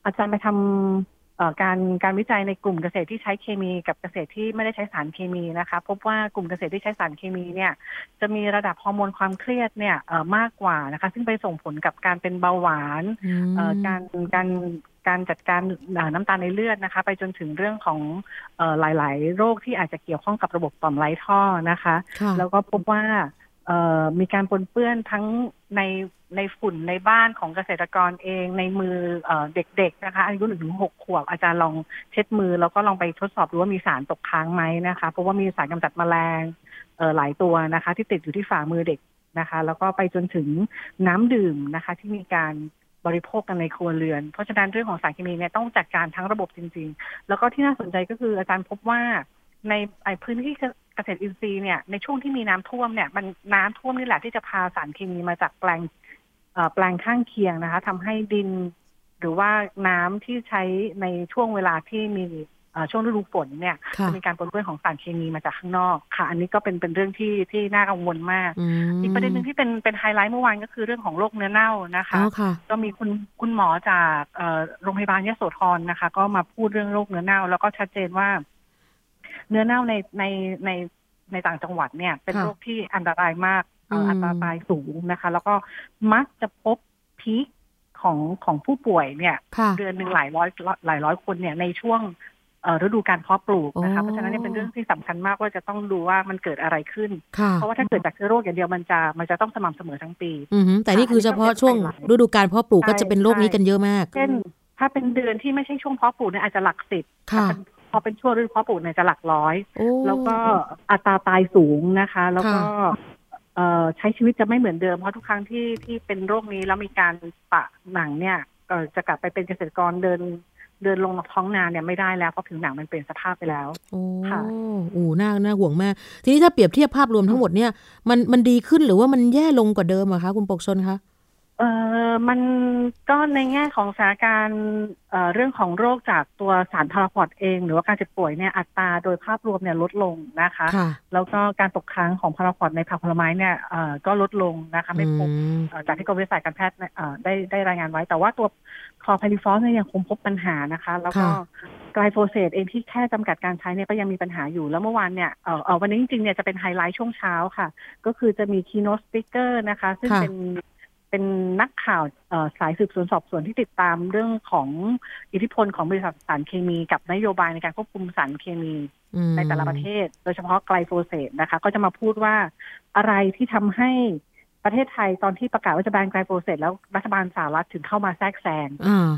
S3: อาจารย์ไปทำ การการวิจัยในกลุ่มเกษตรที่ใช้เคมีกับเกษตรที่ไม่ได้ใช้สารเคมีนะคะ พบว่ากลุ่มเกษตรที่ใช้สารเคมีเนี่ยจะมีระดับฮอร์โมนความเครียดเนี่ยมากกว่านะคะ ซึ่งไปส่งผลกับการเป็นเบาหวานการการการจัดการน้ำตาลในเลือดนะคะ ไปจนถึงเรื่องของหลาย ๆ โรคที่อาจจะเกี่ยวข้องกับระบบต่อมไร้ท่อนะคะ แล้วก็พบว่า มีการปนเปื้อนทั้งในในฝุ่นในบ้านของเกษตรกรเองในมือเด็ก ๆ นะคะ อายุหนึ่งถึงหกขวบอาจารย์ลองเช็ดมือ แล้วก็ลองไปทดสอบดูว่ามีสารตกค้างไหมนะคะ เพราะว่ามีสารกำจัดแมลงหลายตัวนะคะ ที่ติดอยู่ที่ฝ่ามือเด็กนะคะ แล้วก็ไปจนถึงน้ำดื่มนะคะ ที่มีการบริโภคกันในครัวเรือน เพราะฉะนั้นเรื่องของสารเคมีเนี่ยต้องจัดการทั้งระบบจริง ๆ แล้วก็ที่น่าสนใจก็คืออาจารย์พบว่า ในพื้นที่เกษตรอินทรีย์เนี่ยในช่วงที่มีน้ำท่วมเนี่ยมันน้ำท่วมนี่แหละที่จะพาสารเคมีมาจากแปลงแปลงข้างเคียงนะคะทำให้ดิน หรือว่าน้ำที่ใช้ในช่วงเวลาที่มีช่วงฤดูฝนเนี่ยจะมีการปนเปื้อนของสารเคมีมาจากข้างนอกค่ะ อันนี้ก็เป็นเป็นเรื่องที่ที่น่ากังวลมาก อีกประเด็นหนึ่งที่เป็นเป็นไฮไลท์เมื่อวานก็คือเรื่องของโรคเนื้อเน่านะคะก็มีคุณคุณหมอจากโรงพยาบาลยโสธรนะคะ ก็มาพูดเรื่องโรคเนื้อเน่า แล้วก็ชัดเจนว่า เนื้อเน่าในในในในต่างจังหวัดเนี่ย เป็นโรคที่อันตรายมากอัตราตายสูงนะคะ แล้วก็มักจะพบพีคของของผู้ป่วยเนี่ย เดือนหนึ่งหลายร้อยหลายร้อยคนเนี่ยในช่วงฤดูการเพาะปลูกนะคะเพราะฉะนั้นเป็นเรื่องที่สำคัญมากว่าจะต้องดูว่ามันเกิดอะไรขึ้น เพราะว่าถ้าเกิดจากเชื้อโรคอย่างเดียวมันจะมันจะต้องสม่ำเสมอทั้งปี
S2: แต่นี่คือเฉพาะช่วงฤดูการเพาะปลูกก็จะเป็นโรคนี้กันเยอะมาก
S3: เช่น ถ้าเป็นเดือนที่ไม่ใช่ช่วงเพาะปลูกเนี่ยอาจจะหลักสิบ พอเป็นช่วงฤดูเพาะปลูกเนี่ยจะหลักร้อย แล้วก็อัตราตายสูงนะคะ แล้วก็ใช้ชีวิตจะไม่เหมือนเดิมเพราะทุกครั้งที่ที่เป็นโรคนี้แล้วมีการปะหนังเนี่ยจะกลับไปเป็นเกษตรกรเดินเดินลงท้องนาเนี่ยไม่ได้แล้วเพราะผิวหนังมันเปลี่ยนสภาพไปแล้ว
S2: โอ้
S3: ค่ะ
S2: โอ้น่าน่าห่วงมาก ทีนี้ถ้าเปรียบเทียบภาพรวมทั้งหมดเนี่ยมันมันดีขึ้นหรือว่ามันแย่ลงกว่าเดิมอะคะคุณปกชนคะ
S3: เออมันก็ในแง่ของสถานการณ์เรื่องของโรคจากตัวสารพาราพอดเอง หรือว่าการเจ็บป่วยเนี่ยอัตราโดยภาพรวมเนี่ยลดลงนะคะ แล้วก็การตกค้างของพาราควอตในผักผลไม้เนี่ยก็ลดลงนะคะไม่พบจากที่กรมวิทยาศาสตร์การแพทย์ได้ได้รายงานไว้ แต่ว่าตัวคลอร์ไพริฟอสเนี่ยยังคงพบปัญหานะคะ แล้วก็ไกลโฟเซตเองที่แค่จำกัดการใช้เนี่ยก็ยังมีปัญหาอยู่แล้วเมื่อวานเนี่ยเออวันนี้จริงๆเนี่ยจะเป็นไฮไลท์ช่วงเช้าค่ะ ก็คือจะมี keynote speaker นะคะ ซึ่งเป็น เป็นนักข่าวสายสืบสวนสอบสวนที่ติดตามเรื่องของอิทธิพลของบริษัทสารเคมีกับนโยบายในการควบคุมสารเคมีในแต่ละประเทศ โดยเฉพาะไกลโฟเซตนะคะ ก็จะมาพูดว่าอะไรที่ทำให้ประเทศไทยตอนที่ประกาศว่าจะแบนไกลโฟเซตแล้วรัฐบาลสหรัฐถึงเข้ามาแทรกแซง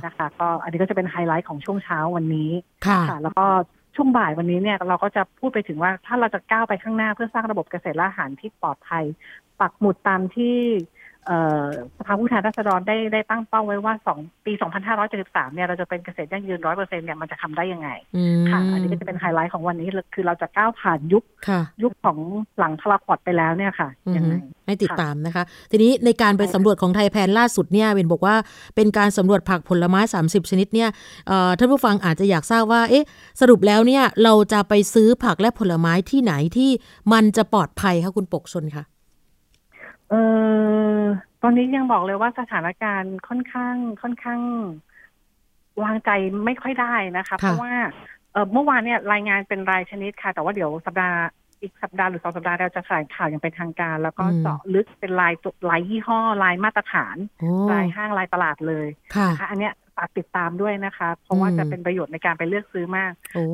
S3: นะคะ ก็อันนี้ก็จะเป็นไฮไลท์ของช่วงเช้าวันนี้
S2: ค่ะ
S3: แล้วก็ช่วงบ่ายวันนี้เนี่ยเราก็จะพูดไปถึงว่าถ้าเราจะก้าวไปข้างหน้าเพื่อสร้างระบบเกษตรและอาหารที่ปลอดภัย ปักหมุดตามที่ สภาผู้แทนราษฎรได้ได้ตั้งเป้าไว้ว่าสองปี 2573 เนี่ยเราจะเป็นเกษตรยั่งยืนร้อยเปอร์เซ็นต์เนี่ยมันจะทำได้ยังไงค่ะ อันนี้ก็จะเป็นไฮไลท์ของวันนี้คือเราจะก้าวผ่านยุคยุคของหลังพลาพอดไปแล้วเนี่ยค่ะยังไง
S2: ให้ติดตามนะคะ ทีนี้ในการไปสำรวจของไทยแพนล่าสุดเนี่ยเวนบอกว่าเป็นการสำรวจผักผลไม้ 30 ชนิดเนี่ยท่านผู้ฟังอาจจะอยากทราบว่าเอ๊ะสรุปแล้วเนี่ยเราจะไปซื้อผักและผลไม้ที่ไหนที่มันจะปลอดภัยคะคุณปกชนคะ
S3: เออตอนนี้ยังบอกเลยว่าสถานการณ์ค่อนข้างค่อนข้าง วางใจไม่ค่อยได้นะคะเพราะว่าเออเมื่อวานเนี่ยรายงานเป็นรายชนิดค่ะ แต่ว่าเดี๋ยวสัปดาห์อีกสัปดาห์หรือสองสัปดาห์เราจะแถลงข่าวอย่างเป็นทางการ แล้วก็เจาะลึกเป็นลายจุดลายยี่ห้อลายมาตรฐานลายห้างลายตลาดเลยนะคะอันเนี้ยฝากติดตามด้วยนะคะ เพราะว่าจะเป็นประโยชน์ในการไปเลือกซื้อมาก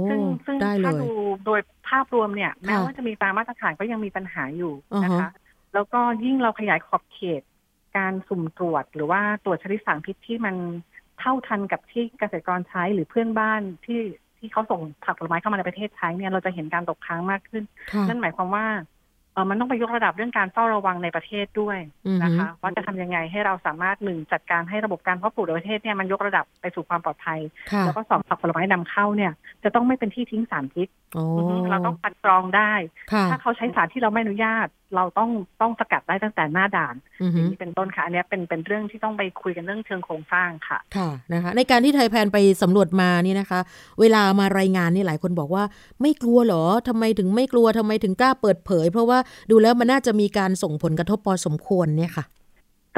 S3: ซึ่งซึ่งถ้าดูโดยภาพรวมเนี่ย แม้ว่าจะมีตามมาตรฐานก็ยังมีปัญหาอยู่นะคะ แล้วก็ยิ่งเราขยายขอบเขตการสุ่มตรวจ หรือว่าตรวจชนิดสารพิษที่มันเท่าทันกับที่เกษตรกรใช้หรือเพื่อนบ้านที่ที่เขาส่งผักผลไม้เข้ามาในประเทศใช้เนี่ยเราจะเห็นการตกค้างมากขึ้น นั่นหมายความว่าอมันต้องไปยกระดับเรื่องการเฝ้าระวังในประเทศด้วยนะคะ ว่าจะทำยังไงให้เราสามารถหนึ่งจัดการให้ระบบการเพาะปลูกในประเทศเนี่ยมันยกระดับไปสู่ความปลอดภัย แล้วก็สองผักผลไม้นำเข้าเนี่ย จะต้องไม่เป็นที่ทิ้งสารพิษเราต้องคัดกรองได้ ถ้าเขาใช้สารที่เราไม่อนุญาต เราต้องต้องสกัดได้ตั้งแต่หน้าด่านอย่างนี้เป็นต้นค่ะ อันนี้เป็นเป็นเรื่องที่ต้องไปคุยกันเรื่องเชิงโครงสร้างค่ะ
S2: ค่ะนะคะ ในการที่ไทยแพนไปสำรวจมานี่นะคะ เวลามารายงานนี่หลายคนบอกว่า ไม่กลัวหรอทำไมถึงไม่กลัวทำไมถึงกล้าเปิดเผย เพราะว่าดูแล้วมันน่าจะมีการส่งผลกระทบพอสมควรเนี่ยค่ะ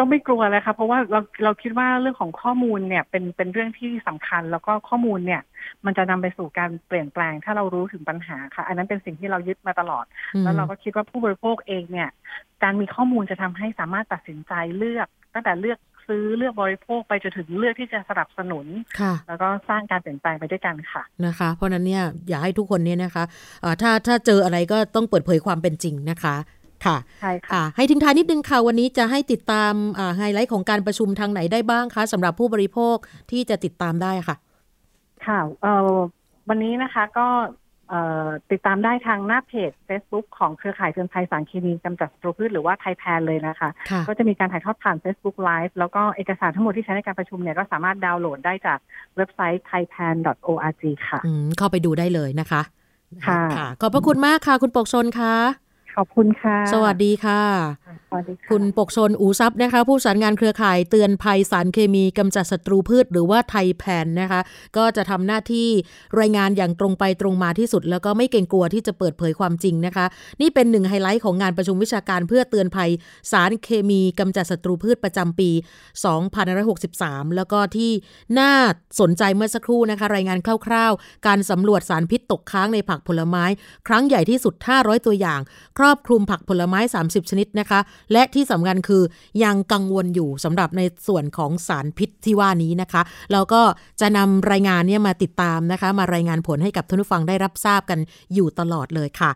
S3: ก็ไม่กลัวเลยค่ะเพราะว่าเราเราคิดว่าเรื่องของข้อมูลเนี่ยเป็นเป็นเรื่องที่สำคัญ แล้วก็ข้อมูลเนี่ยมันจะนำไปสู่การเปลี่ยนแปลง ถ้าเรารู้ถึงปัญหาค่ะ อันนั้นเป็นสิ่งที่เรายึดมาตลอด แล้วเราก็คิดว่าผู้บริโภคเองเนี่ย การมีข้อมูลจะทำให้สามารถตัดสินใจเลือก ตั้งแต่เลือกซื้อเลือกบริโภคไปจนถึงเลือกที่จะสนับสนุน แล้วก็สร้างการเปลี่ยนแปลงไปด้วยกันค่ะ
S2: นะคะ เพราะนั้นเนี่ยอยากให้ทุกคนเนี่ยนะคะะถ้าถ้าเจออะไรก็ต้องเปิดเผยความเป็นจริงนะคะ ค่ะ
S3: ใช่ค่ะ
S2: ให้ทิ้งท้ายนิดนึงค่ะ วันนี้จะให้ติดตามไฮไลท์ของการประชุมทางไหนได้บ้างคะสำหรับผู้บริโภคที่จะติดตามได้ค่ะ
S3: ค่ะเอ่อวันนี้นะคะก็ติดตามได้ทางหน้าเพจ Facebook ของเครือข่ายเตือนภัยสารเคมีกำจัดศัตรูพืชหรือว่าไทยแพนเลยนะคะ ก็จะมีการถ่ายทอดผ่าน Facebook Live แล้วก็เอกสารทั้งหมดที่ใช้ในการประชุมเนี่ยก็สามารถดาวน์โหลดได้จากเว็บไซต์ thaipan.org ค่ะ
S2: เข้าไปดูได้เลยนะคะ
S3: ค่ะ
S2: ขอบพระคุณมากค่ะ คุณปกชนค่ะ
S3: ขอบคุณค่ะ
S2: สวัสดีค่ะ คุณปกชนอูซับนะคะ ผู้สารงานเครือข่ายเตือนภัยสารเคมีกำจัดศัตรูพืช หรือว่าไทยแพนนะคะ ก็จะทำหน้าที่รายงานอย่างตรงไปตรงมาที่สุด แล้วก็ไม่เกรงกลัวที่จะเปิดเผยความจริงนะคะ นี่เป็นหนึ่งไฮไลท์ของงานประชุมวิชาการเพื่อเตือนภัยสารเคมีกำจัดศัตรูพืชประจำปี2563 แล้วก็ที่น่าสนใจเมื่อสักครู่นะคะ รายงานคร่าว ๆ การสำรวจสารพิษตกค้างในผักผลไม้ ครั้งใหญ่ที่สุด 500 ตัวอย่าง ครอบคลุมผักผลไม้ 30 ชนิดนะคะ และที่สำคัญคือยังกังวลอยู่สำหรับในส่วนของสารพิษที่ว่านี้นะคะแล้วก็จะนำรายงานเนี่ยมาติดตามนะคะ มารายงานผลให้กับท่านผู้ฟังได้รับทราบกันอยู่ตลอดเลยค่ะ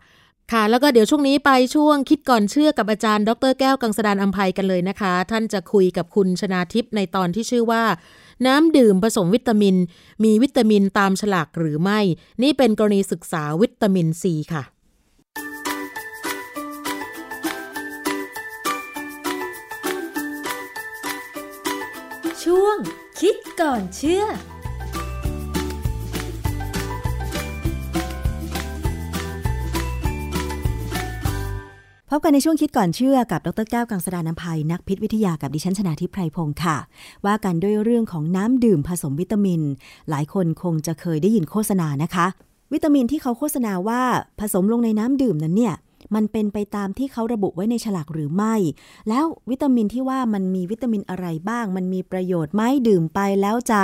S2: ค่ะ แล้วก็เดี๋ยวช่วงนี้ไปช่วงคิดก่อนเชื่อกับอาจารย์ ดรแก้วกังสดานอัมภัยกันเลยนะคะ ท่านจะคุยกับคุณชนาทิพย์ในตอนที่ชื่อว่า น้ำดื่มผสมวิตามิน มีวิตามินตามฉลากหรือไม่ นี่เป็นกรณีศึกษาวิตามินซีค่ะ
S1: คิดก่อนเชื่อ
S4: พบกันในช่วงคิดก่อนเชื่อกับดรแก้วกังสดานนภัยนักพิษวิทยากับดิฉันชนาทิพไพรพงศ์ค่ะ ว่ากันด้วยเรื่องของน้ำดื่มผสมวิตามิน หลายคนคงจะเคยได้ยินโฆษณานะคะ วิตามินที่เขาโฆษณาว่าผสมลงในน้ำดื่มนั้นเนี่ย มันเป็นไปตามที่เขาระบุไว้ในฉลากหรือไม่ แล้ววิตามินที่ว่ามันมีวิตามินอะไรบ้าง มันมีประโยชน์ไหมดื่มไปแล้วจะ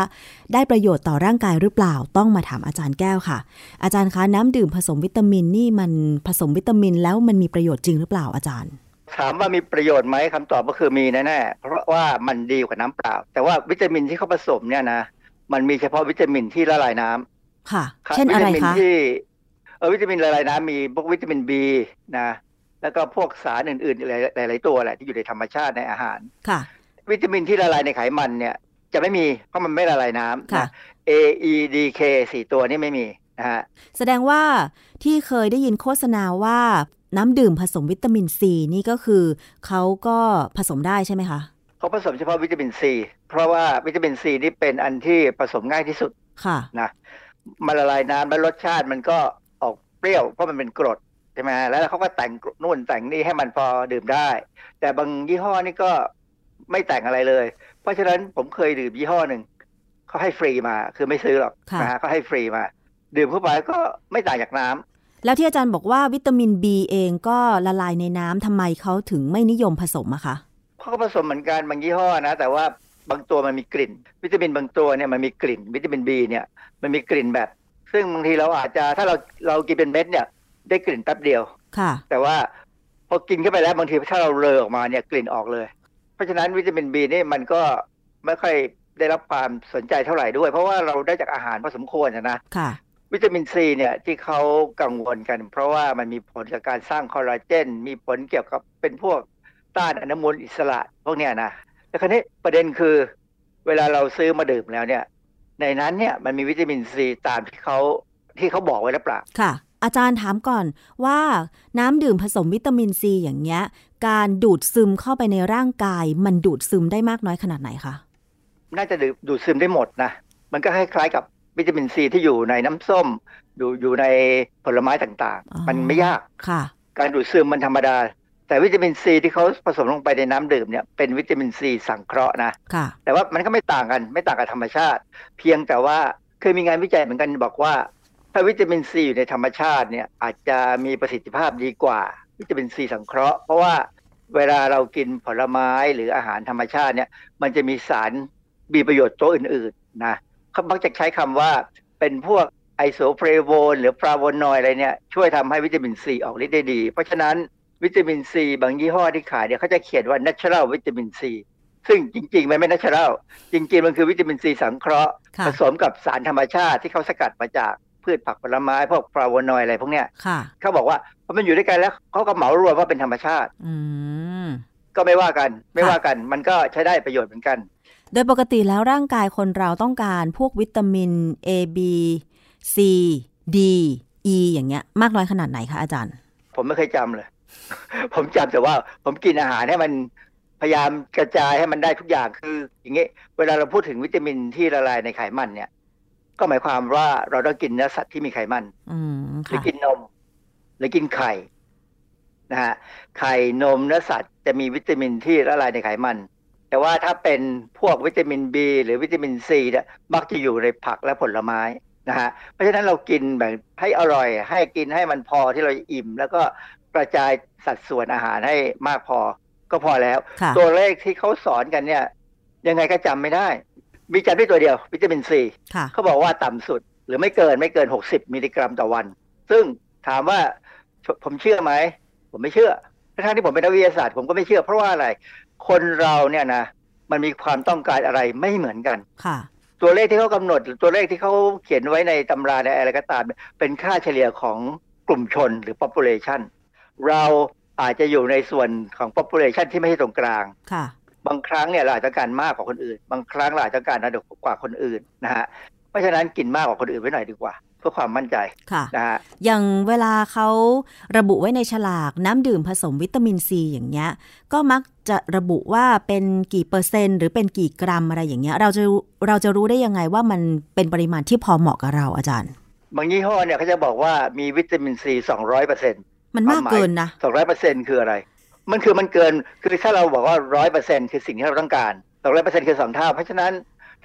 S4: ได้ประโยชน์ต่อร่างกายหรือเปล่า ต้องมาถามอาจารย์แก้วค่ะ อาจารย์คะน้ำดื่มผสมวิตามินนี่มันผสมวิตามินแล้วมันมีประโยชน์จริงหรือเปล่าอาจารย์
S5: ถามว่ามีประโยชน์ไหมคำตอบก็คือมีแน่ๆเพราะว่ามันดีกว่าน้ำเปล่า แต่ว่าวิตามินที่เขาผสมเนี่ยนะมันมีเฉพาะวิตามินที่ละลายน้ำ
S4: ค่ะ เช่นอะไรคะวิตามิน
S5: ที่เออวิตามินละลายน้ำมีพวกวิตามินบีนะแล้วก็พวกสารอื่นๆหลายๆตัวแหละที่อยู่ในธรรมชาติในอาหาร
S4: ค่ะ
S5: วิตามินที่ละลายในไขมันเนี่ย จะไม่มีเพราะมันไม่ละลายน้ำ
S4: ค่ะ
S5: A E D K สี่ตัวนี้ไม่มีนะฮะ
S4: แสดงว่าที่เคยได้ยินโฆษณาว่าน้ำดื่มผสมวิตามินซีนี่ก็คือเขาก็ผสมได้ใช่ไหมคะ
S5: เขาผสมเฉพาะวิตามินซีเพราะว่าวิตามินซีนี่เป็นอันที่ผสมง่ายที่สุด
S4: ค่ะ
S5: นะมันละลายน้ำแล้วรสชาติมันก็ออก เปรี้ยวเพราะมันเป็นกรดใช่ไหมแล้วเขาก็แต่งนู่นแต่งนี่ให้มันพอดื่มได้ แต่บางยี่ห้อนี่ก็ไม่แต่งอะไรเลย เพราะฉะนั้นผมเคยดื่มยี่ห้อหนึ่งเขาให้ฟรีมา คือไม่ซื้อหรอกนะฮะเขาให้ฟรีมา ดื่มเข้าไปก็ไม่ต่างจากน้ำ
S4: แล้วที่อาจารย์บอกว่าวิตามิน B เองก็ละลายในน้ำทำไมเขาถึงไม่นิยมผสมอะคะ
S5: เขาก็ผสมเหมือนกันบางยี่ห้อนะ แต่ว่าบางตัวมันมีกลิ่น วิตามินบางตัวเนี่ยมันมีกลิ่น วิตามิน B เนี่ยมันมีกลิ่นแบบ ซึ่งบางทีเราอาจจะถ้าเราเรากินเป็นเม็ดเนี่ย ได้กลิ่นแป๊บเดียว
S4: ค่ะ
S5: แต่ว่าพอกินเข้าไปแล้วบางทีถ้าเราเลอออกมาเนี่ยกลิ่นออกเลย เพราะฉะนั้นวิตามินบีนี่มันก็ไม่ค่อยได้รับความสนใจเท่าไหร่ด้วย เพราะว่าเราได้จากอาหารพอสมควรนะ
S4: ค่ะ
S5: วิตามินซีเนี่ยที่เขากังวลกัน เพราะว่ามันมีผลกับการสร้างคอลลาเจน มีผลเกี่ยวกับเป็นพวกต้านอนุมูลอิสระพวกเนี้ยนะแต่ครนี้ประเด็นคือ เวลาเราซื้อมาดื่มแล้วเนี่ย ในนั้นเนี่ยมันมีวิตามินซีตามที่เขาที่เขาบอกไว้หรือเปล่า
S4: ค่ะ อาจารย์ถามก่อนว่าน้ำดื่มผสมวิตามินซีอย่างเงี้ย การดูดซึมเข้าไปในร่างกาย มันดูดซึมได้มากน้อยขนาดไหนคะ
S5: น่าจะดูดซึมได้หมดนะมันก็คล้ายๆกับวิตามินซีที่อยู่ในน้ำส้ม อยู่อยู่ในผลไม้ต่างๆ มันไม่ยาก
S4: ค่ะ
S5: การดูดซึมมันธรรมดา แต่วิตามินซีที่เขาผสมลงไปในน้ำดื่มเนี่ยเป็นวิตามินซีสังเคราะห์นะ
S4: ค่ะ
S5: แต่ว่ามันก็ไม่ต่างกันไม่ต่างกับธรรมชาติ เพียงแต่ว่าเคยมีงานวิจัยเหมือนกันบอกว่า ถ้าวิตามินซีอยู่ในธรรมชาติเนี่ยอาจจะมีประสิทธิภาพดีกว่าวิตามินซีสังเคราะห์เพราะว่าเวลาเรากินผลไม้หรืออาหารธรรมชาติเนี่ยมันจะมีสารมีประโยชน์ตัวอื่นๆนะเขามักจะใช้คำว่าเป็นพวกไอโซฟลาโวนหรือฟลาโวนอยด์อะไรเนี่ยช่วยทำให้วิตามินซีออกฤทธิ์ได้ดี เพราะฉะนั้น วิตามินซีบางยี่ห้อที่ขายเนี่ยเขาจะเขียนว่า natural วิตามินซีซึ่งจริง ๆ มันไม่ natural จริง ๆ มันคือวิตามินซีสังเคราะห์ ผสมกับสารธรรมชาติที่เขาสกัดมาจากพืชผักผลไม้พวกฟลาโวนอยด์อะไรพวกเนี้ย
S4: ค่ะ
S5: เขาบอกว่าพอมันอยู่ด้วยกันแล้วเขาก็เหมารวมว่าเป็นธรรมชาติ
S4: อืม
S5: ก็ไม่ว่ากันไม่
S4: ค่ะ
S5: ว่ากันมันก็ใช้ได้ประโยชน์เหมือนกัน
S4: โดยปกติแล้วร่างกายคนเราต้องการพวกวิตามิน A B C D E อย่างเงี้ยมากน้อยขนาดไหนคะอาจารย์
S5: ผมไม่เคยจำเลย ผมจำแต่ว่า ผมกินอาหารให้มันพยายามกระจายให้มันได้ทุกอย่างคือ อย่างงี้เวลาเราพูดถึงวิตามินที่ละลายในไขมันเนี่ย ก็หมายความว่าเราต้องกินเนื้อสัตว์ที่มีไขมัน
S4: อืม
S5: หรือ
S4: ค่ะ
S5: กินนม หรือกินไข่นะฮะไข่นมเนื้อสัตว์จะมีวิตามินที่ละลายในไขมัน แต่ว่าถ้าเป็นพวกวิตามิน B หรือวิตามิน C เนี่ยมักจะอยู่ในผักและผลไม้นะฮะเพราะฉะนั้นเรากินแบบให้อร่อย ให้กินให้มันพอที่เราจะอิ่ม แล้วก็ กระจายสัดส่วนอาหารให้มากพอก็พอแล้ว
S4: ค่ะ
S5: ตัวเลขที่เขาสอนกันเนี่ย ยังไงก็จำไม่ได้ มีจำได้ตัวเดียว วิตามินซี
S4: ค่ะ
S5: เขาบอกว่าต่ำสุด หรือไม่เกินไม่เกิน60มิลลิกรัมต่อวัน ซึ่งถามว่าผมเชื่อไหม ผมไม่เชื่อทั้งที่ผมเป็นนักวิทยาศาสตร์ผมก็ไม่เชื่อเพราะว่าอะไร คนเราเนี่ยนะมันมีความต้องการอะไรไม่เหมือนกัน
S4: ค่ะ
S5: ตัวเลขที่เขากำหนดหรือตัวเลขที่เขาเขียนไว้ในตำราในอะไรก็ตาม เป็นค่าเฉลี่ยของกลุ่มชนหรือ population เราอาจจะอยู่ในส่วนของ population ที่ไม่ใช่ตรงกลาง
S4: ค่ะ
S5: บางครั้งเนี่ยเราอาจจะการมากกว่าคนอื่น บางครั้งเราอาจจะการน้อยกว่าคนอื่นนะฮะเพราะฉะนั้นกินมากกว่าคนอื่นไว้หน่อยดีกว่า เพื่อความมั่นใจ
S4: ค่ะ
S5: นะฮะ
S4: อย่างเวลาเขาระบุไว้ในฉลากน้ำดื่มผสมวิตามินซีอย่างเงี้ยก็มักจะระบุว่าเป็นกี่เปอร์เซ็นต์ หรือเป็นกี่กรัมอะไรอย่างเงี้ยเราจะเราจะรู้ได้ยังไงว่ามันเป็นปริมาณที่พอเหมาะกับเราอาจารย์
S5: บางยี่ห้อเนี่ยเขาจะบอกว่ามีวิตามินซีสองร้อยเปอร์เซ็นต์
S4: มันมากเกินนะ
S5: สองร้อยเปอร์เซ็นต์คืออะไร มันคือมันเกินคือถ้าเราบอกว่าร้อยเปอร์เซ็นต์คือสิ่งที่เราต้องการสองร้อยเปอร์เซ็นต์คือสองเท่า เพราะฉะนั้น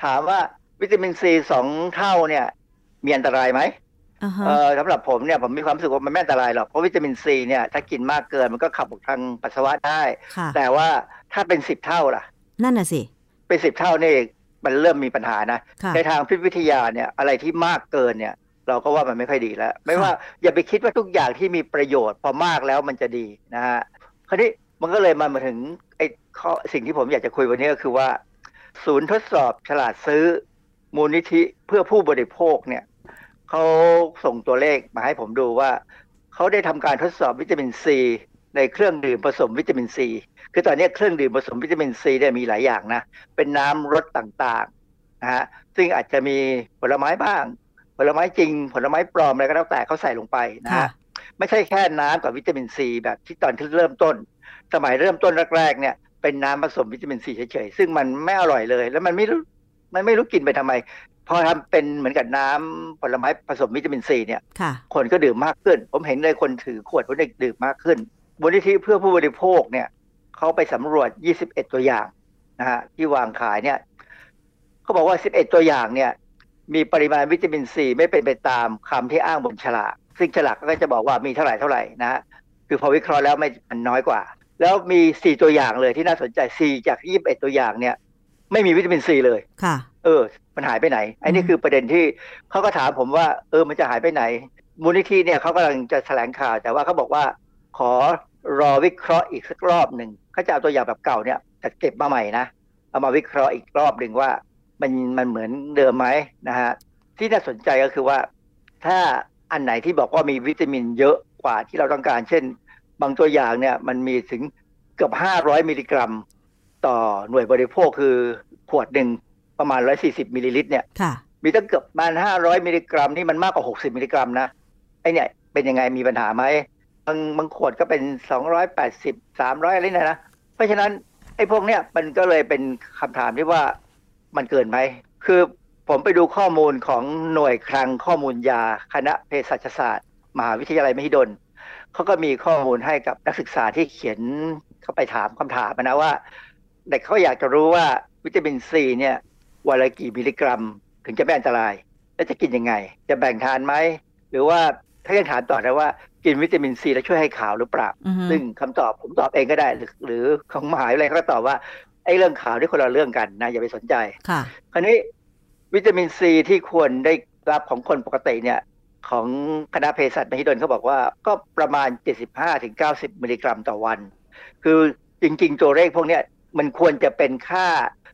S5: ถามว่าวิตามินซีสองเท่าเนี่ย มีอันตรายไหม
S4: อ่าฮะ
S5: เออสำหรับผมเนี่ยผมมีความรู้สึกว่ามันไม่อันตรายหรอกเพราะวิตามินซีเนี่ยถ้ากินมากเกินมันก็ขับออกทางปัสสาวะได้
S4: ค่ะ
S5: แต่ว่าถ้าเป็นสิบเท่าล่ะ
S4: นั่นน่ะสิ
S5: เป็นสิบเท่านี่มันเริ่มมีปัญหานะ
S4: ค่ะ
S5: ในทางพิษวิทยาเนี่ยอะไรที่มากเกินเนี่ย เราก็ว่ามันไม่ค่อยดีแล้ว ไม่
S4: ค่ะ
S5: ว่าอย่าไปคิดว่าทุกอย่างที่มีประโยชน์พอมากแล้วมันจะดีนะฮะคราวนี้มันก็เลยมามาถึงไอ้ข้อสิ่งที่ผมอยากจะคุยวันนี้ก็คือว่า ศูนย์ทดสอบฉลาดซื้อมูลนิธิเพื่อผู้บริโภคเนี่ยเขาส่งตัวเลขมาให้ผมดูว่าเขาได้ทำการทดสอบวิตามินซีในเครื่องดื่มผสมวิตามินซีคือตอนนี้เครื่องดื่มผสมวิตามินซีเนี่ยมีหลายอย่างนะ เป็นน้ำรสต่างๆนะฮะซึ่งอาจจะมีผลไม้บ้าง ผลไม้จริง ผลไม้ปลอมอะไรก็แล้วแต่เขาใส่ลงไปนะ
S4: ค่ะ
S5: ฮะไม่ใช่แค่น้ำกับวิตามินซีแบบที่ตอนที่เริ่มต้น สมัยเริ่มต้นแรกๆเนี่ย เป็นน้ำผสมวิตามินซีเฉยๆซึ่งมันไม่อร่อยเลย แล้วมันไม่รู้มันไม่รู้กินไปทำไมพอทำเป็นเหมือนกับน้ำผลไม้ผสมวิตามินซีเนี่ย
S4: ค่ะ
S5: คนก็ดื่มมากขึ้น ผมเห็นเลยคนถือขวดคนเด็กดื่มมากขึ้นมูลนิธิเพื่อผู้บริโภคเนี่ยเขาไปสำรวจ 21 ตัวอย่างนะฮะที่วางขายเนี่ยเขาบอกว่า 11 ตัวอย่างเนี่ย มีปริมาณวิตามินซีไม่เป็นไปตามคำที่อ้างบนฉลากซึ่งฉลากก็จะบอกว่ามีเท่าไหร่เท่าไหร่นะฮะคือพอวิเคราะห์แล้วไม่มันน้อยกว่า แล้วมี 4 ตัวอย่างเลยที่น่าสนใจ 4 จาก 21 ตัวอย่างเนี่ย ไม่มีวิตามินซีเลย
S4: ค่ะ
S5: เออ มันหายไปไหนไอ้นี่
S4: อืม
S5: คือประเด็นที่เขาก็ถามผมว่า เออมันจะหายไปไหน มูลนิธิเนี่ยเขากำลังจะแถลงข่าว แต่ว่าเขาบอกว่า ขอรอวิเคราะห์อีกสักรอบหนึ่งเขาจะเอาตัวอย่างแบบเก่าเนี่ยจะเก็บมาใหม่นะเอามาวิเคราะห์อีกรอบหนึ่งว่า มันมันเหมือนเดิมไหมนะฮะที่น่าสนใจก็คือว่า ถ้าอันไหนที่บอกว่ามีวิตามินเยอะกว่าที่เราต้องการ เช่น บางตัวอย่างเนี่ยมันมีถึงเกือบ500มิลลิกรัม ต่อหน่วยบริโภคคือขวดหนึ่งประมาณ140มิลลิลิตรเนี่ย
S4: ค่ะ
S5: มีตั้งเกือบประมาณ500มิลลิกรัมนี่มันมากกว่า60มิลลิกรัมนะไอเนี่ยเป็นยังไงมีปัญหาไหมบางบางขวดก็เป็น280 300อะไรเนี่ยนะเพราะฉะนั้นไอ้พวกเนี้ยมันก็เลยเป็นคำถามที่ว่า มันเกินไหม คือผมไปดูข้อมูลของหน่วยคลังข้อมูลยา คณะเภสัชศาสตร์ มหาวิทยาลัยมหิดลเขาก็มีข้อมูลให้กับนักศึกษาที่เขียนเข้าไปถามคำถามนะว่า เด็กเขาอยากจะรู้ว่าวิตามินซีเนี่ยวันละกี่มิลลิกรัม ถึงจะไม่อันตราย แล้วจะกินยังไง จะแบ่งทานไหม หรือว่าถ้ายังถามต่อได้ว่ากินวิตามินซีแล้วช่วยให้ขาวหรือเปล่า
S4: อือฮึ
S5: ซึ่งคำตอบผมตอบเองก็ได้ หรือหรือของมหาวิทยาลัยเขาก็ตอบว่า ไอ้เรื่องขาวที่คนละเรื่องกันนะอย่าไปสนใจ
S4: ค่ะ
S5: คราวนี้วิตามินซีที่ควรได้รับของคนปกติเนี่ย ของคณะเภสัชมหิดลเขาบอกว่าก็ประมาณ 75-90 มิลลิกรัมต่อวัน คือจริง ๆ ตัวเลขพวกเนี้ยมันควรจะเป็นค่า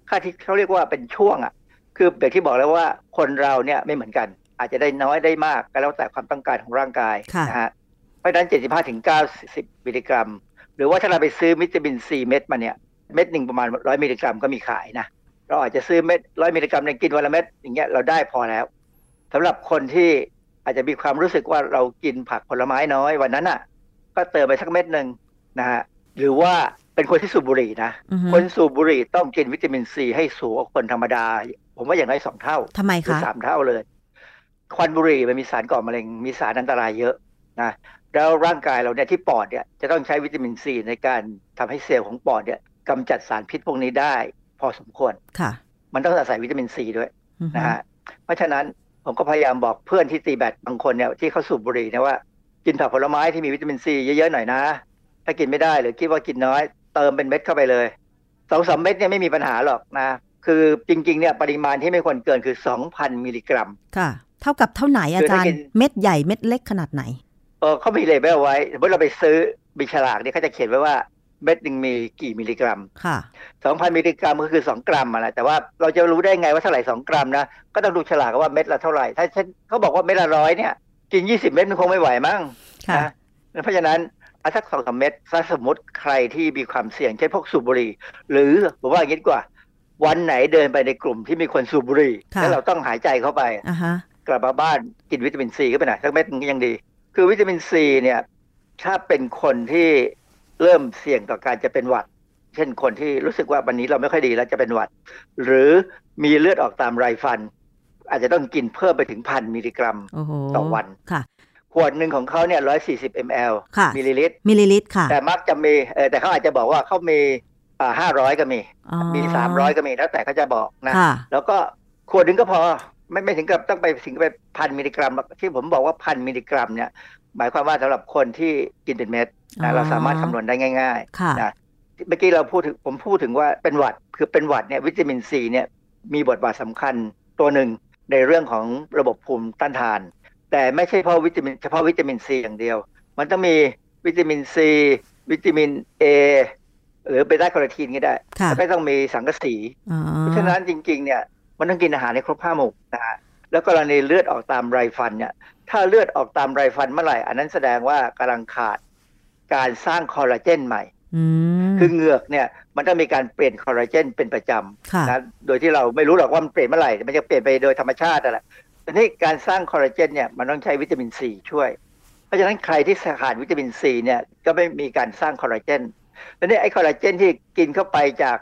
S5: ค่าที่เขาเรียกว่าเป็นช่วงอะ คือแบบที่บอกแล้วว่าคนเราเนี่ยไม่เหมือนกัน อาจจะได้น้อยได้มากก็แล้วแต่ความต้องการของร่างกายนะฮะเพราะฉะนั้น 75ถึง90 มิลลิกรัม หรือว่าถ้าเราไปซื้อวิตามินซีเม็ดมาเนี่ย เม็ดหนึ่งประมาณ100มิลลิกรัมก็มีขายนะเราอาจจะซื้อเม็ดร้อยมิลลิกรัมในกินวันละเม็ดอย่างเงี้ยเราได้พอแล้วสำหรับคนที่อาจจะมีความรู้สึกว่าเรากินผักผลไม้น้อยวันนั้นอะ ก็เติมไปสักเม็ดหนึ่งนะฮะหรือว่าเป็นคนที่สูบบุหรี่นะ คนสูบบุหรี่ต้องกินวิตามินซีให้สูงกว่าคนธรรมดา ผมว่าอย่างน้อยสองเท่า
S4: ทำไมคะ
S5: สามเท่าเลย ควันบุหรี่มันมีสารก่อมะเร็ง มีสารอันตรายเยอะนะแล้วร่างกายเราเนี่ยที่ปอดเนี่ยจะต้องใช้วิตามินซีในการทำให้เซลล์ของปอดเนี่ย กำจัดสารพิษพวกนี้ได้ พอสมควร
S4: ค่ะ
S5: มันต้องอาศัยวิตามินซีด้วยนะฮะเพราะฉะนั้นผมก็พยายามบอกเพื่อนที่ตีแบตบางคนเนี่ยที่เขาสูบบุหรี่เนี่ยว่ากินผักผลไม้ที่มีวิตามินซีเยอะๆหน่อยนะ ถ้ากินไม่ได้หรือคิดว่ากินน้อย เติมเป็นเม็ดเข้าไปเลยสองสามเม็ดเนี่ยไม่มีปัญหาหรอกนะ คือจริงๆเนี่ยปริมาณที่ไม่ควรเกินคือสองพันมิลลิกรัม
S4: ค่ะ เท่ากับเท่าไหนอาจารย์ เม็ดใหญ่เม็ดเล็กขนาดไหน
S5: เออเขามี label ไว้สมมติเราไปซื้อบิฉลากเนี่ยเขาจะเขียนไว้ว่า เม็ดหนึ่งมีกี่มิลลิกรัม
S4: ค่ะ
S5: สองพันมิลลิกรัมก็คือสองกรัมอะนะแต่ว่าเราจะรู้ได้ไงว่าเท่าไหร่สองกรัมนะก็ต้องดูฉลากว่าเม็ดละเท่าไหร่ ถ้าเขาบอกว่าเม็ดละร้อยเนี่ยกินยี่สิบเม็ดมันคงไม่ไหวมั้งนะเพราะฉะนั้นอาสักสองสามเม็ดถ้าสมมติใครที่มีความเสี่ยงเช่นพวกสูบบุหรี่ หรือผมว่าอย่างนี้ดีกว่า วันไหนเดินไปในกลุ่มที่มีคนสูบบุหรี่แล้วเราต้องหายใจเข้าไปกลับมาบ้านกินวิตามินซีก็ไปหน่อยสักเม็ดนึงก็ยังดี คือวิตามินซีเนี่ย ถ้าเป็นคนที่ เริ่มเสี่ยงต่อการจะเป็นหวัด เช่นคนที่รู้สึกว่าวันนี้เราไม่ค่อยดีแล้วจะเป็นหวัด หรือมีเลือดออกตามไรฟัน อาจจะต้องกินเพิ่มไปถึงพันมิลลิกรัมต่อวัน
S4: ค่ะ
S5: ขวดหนึ่งของเขาเนี่ยร้อยสี่สิบมลมิลลิลิตร
S4: มิลลิลิตรค่ะ
S5: แต่มักจะมีเออแต่เขาอาจจะบอกว่าเขามีอ่าห้าร้อยก็มี มีสามร้อยก็มีแล้วแต่เขาจะบอกนะ แล้วก็ขวดหนึ่งก็พอไม่ไม่ถึงกับต้องไปถึงไปพันมิลลิกรัม ที่ผมบอกว่าพันมิลลิกรัมเนี่ย หมายความว่าสำหรับคนที่กินเป็นเม็ดนะเราสามารถคำนวณได้ง่ายๆนะเมื่อกี้เราพูดถึงผมพูดถึงว่าเป็นหวัดคือเป็นหวัดเนี่ยวิตามินซีเนี่ยมีบทบาทสำคัญตัวหนึ่งในเรื่องของระบบภูมิต้านทาน แต่ไม่ใช่เพราะวิตามินเฉพาะวิตามินซีอย่างเดียว มันต้องมีวิตามินซีวิตามินเอหรือเบต้าแคโรทีนก็ได้แล้วก็ต้องมีสังกะสี เพราะฉะนั้นจริง ๆ เนี่ย มันต้องกินอาหารในครบห้าหมู่นะฮะ แล้วกรณีเลือดออกตามไรฟันเนี่ยถ้าเลือดออกตามไรฟันเมื่อไหร่ อันนั้นแสดงว่ากำลังขาดการสร้างคอลลาเจนใหม่คือเหงือกเนี่ยมันต้องมีการเปลี่ยนคอลลาเจนเป็นประจำนะโดยที่เราไม่รู้หรอกว่ามันเปลี่ยนเมื่อไหร่ มันจะเปลี่ยนไปโดยธรรมชาติอะไรทีนี้การสร้างคอลลาเจนเนี่ยมันต้องใช้วิตามินซีช่วย เพราะฉะนั้นใครที่ขาดวิตามินซีเนี่ยก็ไม่มีการสร้างคอลลาเจนทีนี้ไอ้คอลลาเจนที่กินเข้าไปจาก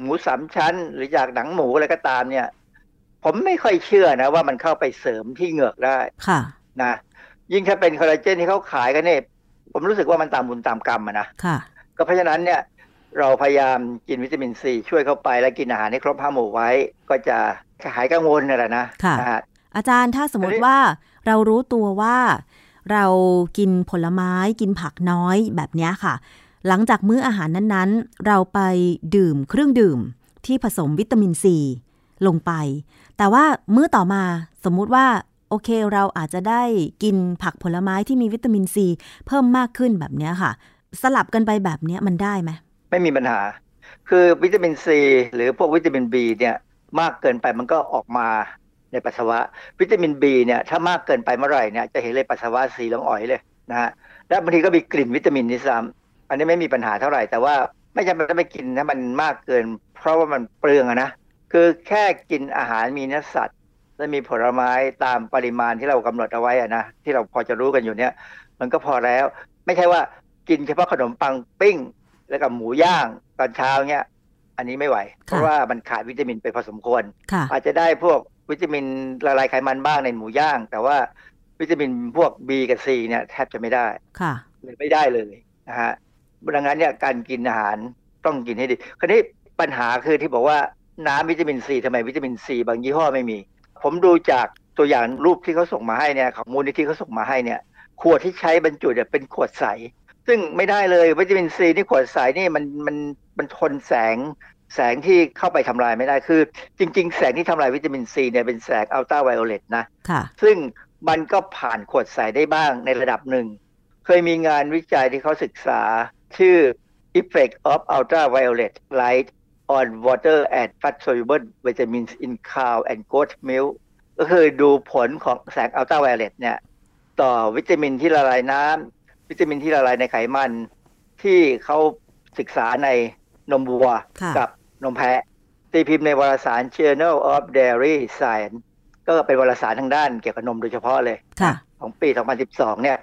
S5: หมูสามชั้น หรือจากหนังหมูอะไรก็ตามเนี่ย ผมไม่ค่อยเชื่อนะว่ามันเข้าไปเสริมที่เหงือกได้
S4: ค่ะ
S5: นะยิ่งถ้าเป็นคอลลาเจนที่เขาขายกันเนี่ยผมรู้สึกว่ามันตามบุญตามกรรมนะ
S4: ค่ะ
S5: ก็เพราะฉะนั้นเนี่ยเราพยายามกินวิตามินซีช่วยเข้าไปแล้วกินอาหารให้ครบห้าหมู่ไว้ ก็จะหายกังวลนี่แหละนะ
S4: ค่ะอาจารย์ถ้าสมมติว่าเรารู้ตัวว่า เรากินผลไม้กินผักน้อยแบบนี้ค่ะ หลังจากมื้ออาหารนั้นๆ เราไปดื่มเครื่องดื่มที่ผสมวิตามินซีลงไป แต่ว่ามื้อต่อมาสมมุติว่าโอเคเราอาจจะได้กินผักผลไม้ที่มีวิตามินซีเพิ่มมากขึ้นแบบนี้ค่ะ สลับกันไปแบบนี้มันได้ไหม
S5: ไม่มีปัญหา คือวิตามินซีหรือพวกวิตามินบีเนี่ยมากเกินไปมันก็ออกมาในปัสสาวะ วิตามินบีเนี่ยถ้ามากเกินไปเมื่อไหร่เนี่ยจะเห็นเลยปัสสาวะสีเหลืองอ่อยเลยนะฮะแล้วบางทีก็มีกลิ่นวิตามินนี่ซ้ำอันนี้ไม่มีปัญหาเท่าไหร่แต่ว่าไม่จำเป็นต้องไปกินถ้ามันมากเกิน เพราะว่ามันเปลืองนะ คือแค่กินอาหารมีเนื้อสัตว์และมีผลไม้ตามปริมาณที่เรากำหนดเอาไว้อะนะที่เราพอจะรู้กันอยู่เนี่ย มันก็พอแล้ว ไม่ใช่ว่ากินเฉพาะขนมปังปิ้ง แล้วกับหมูย่างตอนเช้าเนี่ยอันนี้ไม่ไหว เพราะว่ามันขาดวิตามินไปพอสมควร อาจจะได้พวกวิตามินละลายไขมันบ้างในหมูย่าง แต่ว่าวิตามินพวก B กับ C เนี่ยแทบจะไม่ได้
S4: ค่ะ
S5: หรือไม่ได้เลยนะฮะดังนั้นเนี่ยการกินอาหารต้องกินให้ดี คราวนี้ปัญหาคือที่บอกว่า น้ำวิตามินซีทำไมวิตามินซีบางยี่ห้อไม่มี ผมดูจากตัวอย่างรูปที่เขาส่งมาให้เนี่ยของมูลนิธิเขาส่งมาให้เนี่ย ขวดที่ใช้บรรจุเนี่ยเป็นขวดใส ซึ่งไม่ได้เลยวิตามินซีนี่ขวดใสนี่มันมันมันทนแสงแสงที่เข้าไปทำลายไม่ได้คือ จริง ๆ แสงที่ทำลายวิตามินซีเนี่ยเป็นแสงอัลตราไวโอเลตนะ
S4: ค่ะ
S5: ซึ่งมันก็ผ่านขวดใสได้บ้างในระดับหนึ่ง เคยมีงานวิจัยที่เขาศึกษาชื่อ Effect of Ultraviolet Light on Water and Fat Soluble Vitamins in Cow and Goat Milk ก็คือดูผลของแสงอัลตราไวโอเลตเนี่ย ต่อวิตามินที่ละลายน้ำวิตามินที่ละลายในไขมัน ที่เขาศึกษาในนมวัวกับนมแพะตีพิมพ์ในวารสาร Journal of Dairy Science ก็เป็นวารสารทางด้านเกี่ยวกับนมโดยเฉพาะเลยของปี 2012 เนี่ย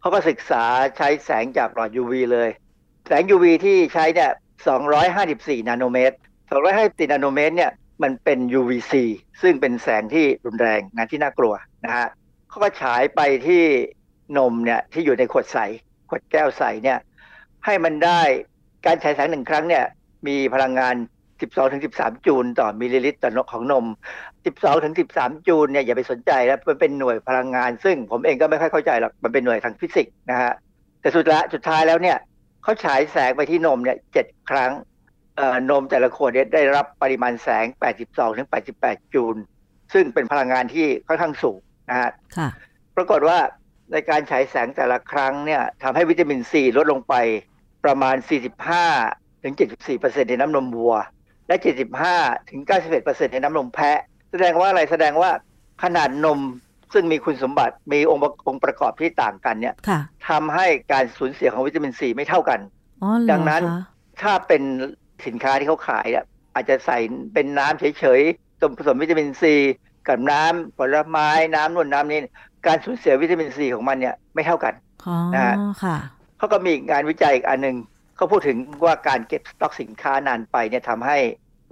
S5: เขาก็ศึกษาใช้แสงจากหลอด UV เลย แสง UV ที่ใช้เนี่ย 254 นาโนเมตร 254 นาโนเมตรเนี่ยมันเป็น UVC ซึ่งเป็นแสงที่รุนแรงนะที่น่ากลัวนะฮะเขาก็ฉายไปที่นมเนี่ยที่อยู่ในขวดใส ขวดแก้วใสเนี่ยให้มันได้การฉายแสงหนึ่งครั้งเนี่ยมีพลังงาน 12-13 จูลต่อมิลลิลิตรต่อของนม 12-13 จูลเนี่ยอย่าไปสนใจแล้วมันเป็นหน่วยพลังงาน ซึ่งผมเองก็ไม่ค่อยเข้าใจหรอกมันเป็นหน่วยทางฟิสิกส์นะฮะแต่สุดละสุดท้ายแล้วเนี่ย เขาฉายแสงไปที่นมเนี่ยเจ็ดครั้งนมแต่ละขวดเนี่ยได้รับปริมาณแสง 82ถึง88 จูล ซึ่งเป็นพลังงานที่ค่อนข้างสูงนะฮะปรากฏว่าในการฉายแสงแต่ละครั้งเนี่ยทำให้วิตามินซีลดลงไปประมาณ 45ถึง74%ในน้ำนมวัว และ 75ถึง91%ในน้ำนมแพะ แสดงว่าอะไรแสดงว่าขนาดนม ซึ่งมีคุณสมบัติมีองค์องค์ประกอบที่ต่างกันเนี่ยทำให้การสูญเสียของวิตามินซีไม่เท่ากัน ดังนั้นถ้าเป็นสินค้าที่เขาขายอะอาจจะใส่เป็นน้ำเฉยๆผสมวิตามินซีกับน้ำผลไม้น้ำนวลน้ำนี่การสูญเสียวิตามินซีของมันเนี่ยไม่เท่ากัน
S4: นะฮะ
S5: เขาก็มีงานวิจัยอีกอันหนึ่งเขาพูดถึงว่าการเก็บสต็อกสินค้านานไปเนี่ยทำให้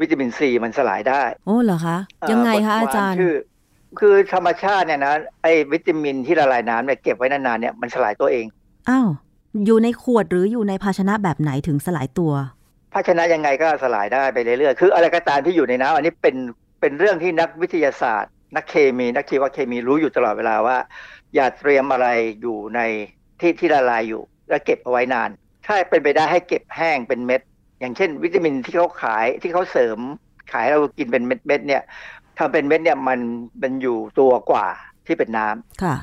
S5: วิตามินซีมันสลายได้
S4: โอ้เหรอคะ ยังไงคะอาจารย์
S5: คือ คือธรรมชาติเนี่ยนะไอ้วิตามินที่ละลายน้ำเนี่ยเก็บไว้นานๆเนี่ยมันสลายตัวเอง
S4: อ้าวอยู่ในขวดหรืออยู่ในภาชนะแบบไหนถึงสลายตัว
S5: ภาชนะยังไงก็สลายได้ไปเรื่อยๆคือ อะไรก็ตามที่อยู่ในน้ำอันนี้เป็นเป็นเรื่องที่นักวิทยาศาสตร์ นักเคมีนักชีวเคมีรู้อยู่ตลอดเวลาว่า อย่าเตรียมอะไรอยู่ในที่ที่ละลายอยู่ แล้วเก็บเอาไว้นาน ถ้าเป็นไปได้ให้เก็บแห้งเป็นเม็ด อย่างเช่น วิตามินที่เขาขายที่เขาเสริมขายเรากินเป็นเม็ดๆเนี่ย ถ้าเป็นเม็ดเนี่ยมันเป็นอยู่ตัวกว่าที่เป็นน้ำ
S4: ค่ะ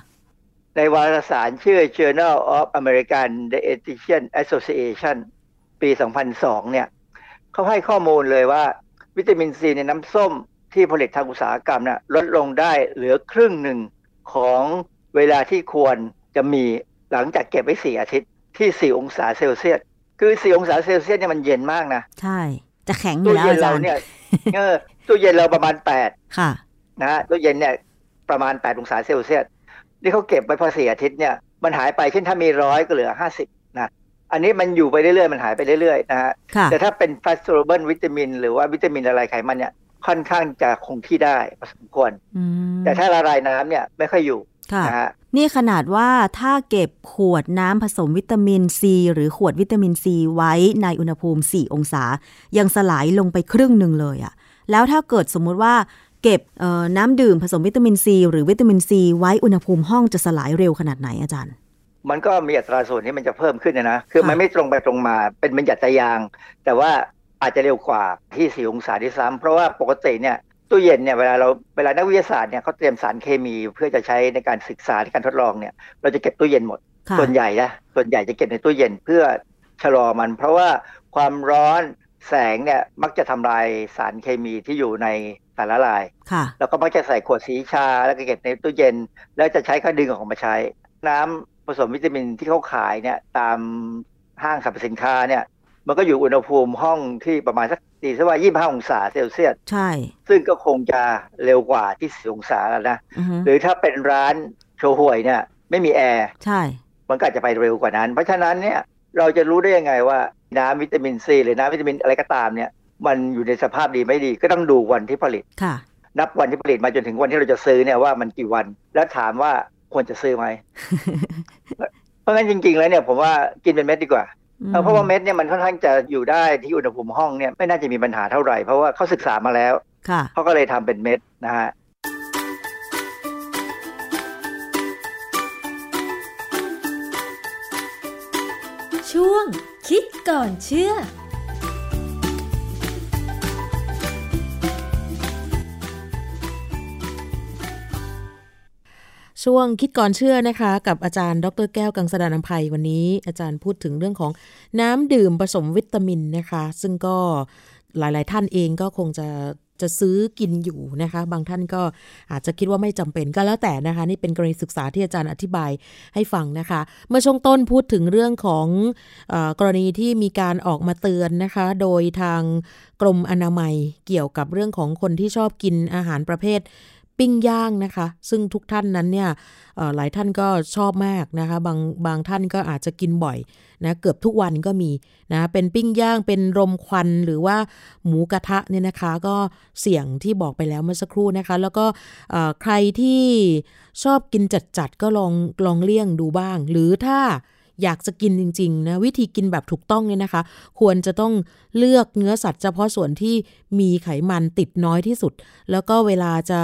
S5: ในวารสารชื่อ Journal of American Dietitian Association ปี 2002 เนี่ยเขาให้ข้อมูลเลยว่า วิตามินซีในน้ำส้มที่ผลิตทางอุตสาหกรรมนะ่ะลดลงได้เหลือครึ่งหนึ่งของเวลาที่ควรจะมีหลังจากเก็บไว้สี่อาทิตย์ที่สี่องศาเซลเซียส คือสี่องศาเซลเซียสเนี่ยมันเย็นมากนะ
S4: ใช่ จะแข็งอยู่แล้วอาจารย์เนี่ย
S5: เออ ตู้เย็นเราประมาณแปด
S4: ค่ะ
S5: นะตู้เย็นเนี่ยประมาณแปดองศาเซลเซียสนี่เขาเก็บไว้พอสี่อาทิตย์เนี่ยมันหายไปเช่นถ้ามีร้อยก็เหลือห้าสิบนะอันนี้มันอยู่ไปเรื่อยๆมันหายไปเรื่อยๆนะฮะแต่ถ้าเป็น fat-soluble vitamin หรือว่าวิตามินละลายไขมันเนี่ยค่อนข้างจะคงที่ได้พอสมควร แต่ถ้าละลายน้ำเนี่ยไม่ค่อยอยู่นะฮะ
S4: นี่ขนาดว่าถ้าเก็บขวดน้ำผสมวิตามินซีหรือขวดวิตามินซีไว้ในอุณหภูมิ 4 องศา ยังสลายลงไปครึ่งหนึ่งเลยอะ แล้วถ้าเกิดสมมุติว่าเก็บน้ำดื่มผสมวิตามินซีหรือวิตามินซีไว้อุณหภูมิห้องจะสลายเร็วขนาดไหนอาจารย์
S5: มันก็มีอัตราส่วนที่มันจะเพิ่มขึ้นนะคือมันไม่ตรงไปตรงมาเป็นบัญญัติยาง แต่ว่าอาจจะเร็วกว่าที่สี่องศาที่ซ้ำเพราะว่าปกติเนี่ยตู้เย็นเนี่ยเวลาเราเวลานักวิทยาศาสตร์เนี่ยเขาเตรียมสารเคมีเพื่อจะใช้ในการศึกษาในการทดลองเนี่ย เราจะเก็บตู้เย็นหมด ส่วนใหญ่นะส่วนใหญ่จะเก็บในตู้เย็นเพื่อชะลอมัน เพราะว่าความร้อน แสงเนี่ยมักจะทำลายสารเคมีที่อยู่ในสารละลาย แล้วก็มักจะใส่ขวดสีชา แล้วก็เก็บในตู้เย็น แล้วจะใช้ก็ดึงออกมาใช้ น้ำผสมวิตามินที่เขาขายเนี่ยตามห้างสรรพสินค้าเนี่ย มันก็อยู่อุณหภูมิห้องที่ประมาณสักตีสักว่ายี่ห้าองศาเซลเซียส
S4: ใช่
S5: ซึ่งก็คงจะเร็วกว่าที่สี่องศาแล้วนะ หรือถ้าเป็นร้านโชห่วยเนี่ยไม่มีแอร์
S4: ใช่
S5: มันก็จะไปเร็วกว่านั้น เพราะฉะนั้นเนี่ยเราจะรู้ได้ยังไงว่า น้ำวิตามินซีหรือน้ำวิตามินอะไรก็ตามเนี่ย มันอยู่ในสภาพดีไม่ดี ก็ต้องดูวันที่ผลิต
S4: ค่ะ
S5: นับวันที่ผลิตมาจนถึงวันที่เราจะซื้อเนี่ยว่ามันกี่วัน แล้วถามว่าควรจะซื้อไหมเพราะงั้นจริง ๆ แล้วเนี่ยผมว่ากินเป็นเม็ดดีกว่าเพราะว่าเม็ดเนี่ยมันค่อนข้างจะอยู่ได้ที่อุณหภูมิห้องเนี่ยไม่น่าจะมีปัญหาเท่าไหร่เพราะว่าเขาศึกษามาแล้วเขาก็เลยทำเป็นเม็ดนะฮะ
S1: ช่วง คิดก่อนเชื่อ
S2: ช่วงคิดก่อนเชื่อนะคะ กับอาจารย์ ดรแก้วกังสดานนภัยวันนี้ อาจารย์พูดถึงเรื่องของน้ำดื่มผสมวิตามินนะคะ ซึ่งก็หลาย ๆ ท่านเองก็คงจะ จะซื้อกินอยู่นะคะ บางท่านก็อาจจะคิดว่าไม่จำเป็นก็แล้วแต่นะคะ นี่เป็นกรณีศึกษาที่อาจารย์อธิบายให้ฟังนะคะ เมื่อช่วงต้นพูดถึงเรื่องของอกรณีที่มีการออกมาเตือนนะคะ โดยทางกรมอนามัยเกี่ยวกับเรื่องของคนที่ชอบกินอาหารประเภท ปิ้งย่างนะคะ ซึ่งทุกท่านนั้นเนี่ยหลายท่านก็ชอบมากนะคะ บางบางท่านก็อาจจะกินบ่อยนะเกือบทุกวันก็มีนะเป็นปิ้งย่างเป็นรมควันหรือว่าหมูกระทะเนี่ยนะคะ ก็เสี่ยงที่บอกไปแล้วเมื่อสักครู่นะคะ แล้วก็ใครที่ชอบกินจัดๆก็ลองลองเลี่ยงดูบ้าง หรือถ้า อยากจะกินจริงๆนะวิธีกินแบบถูกต้องเนี่ยนะคะ ควรจะต้องเลือกเนื้อสัตว์เฉพาะส่วนที่มีไขมันติดน้อยที่สุด แล้วก็เวลาจะ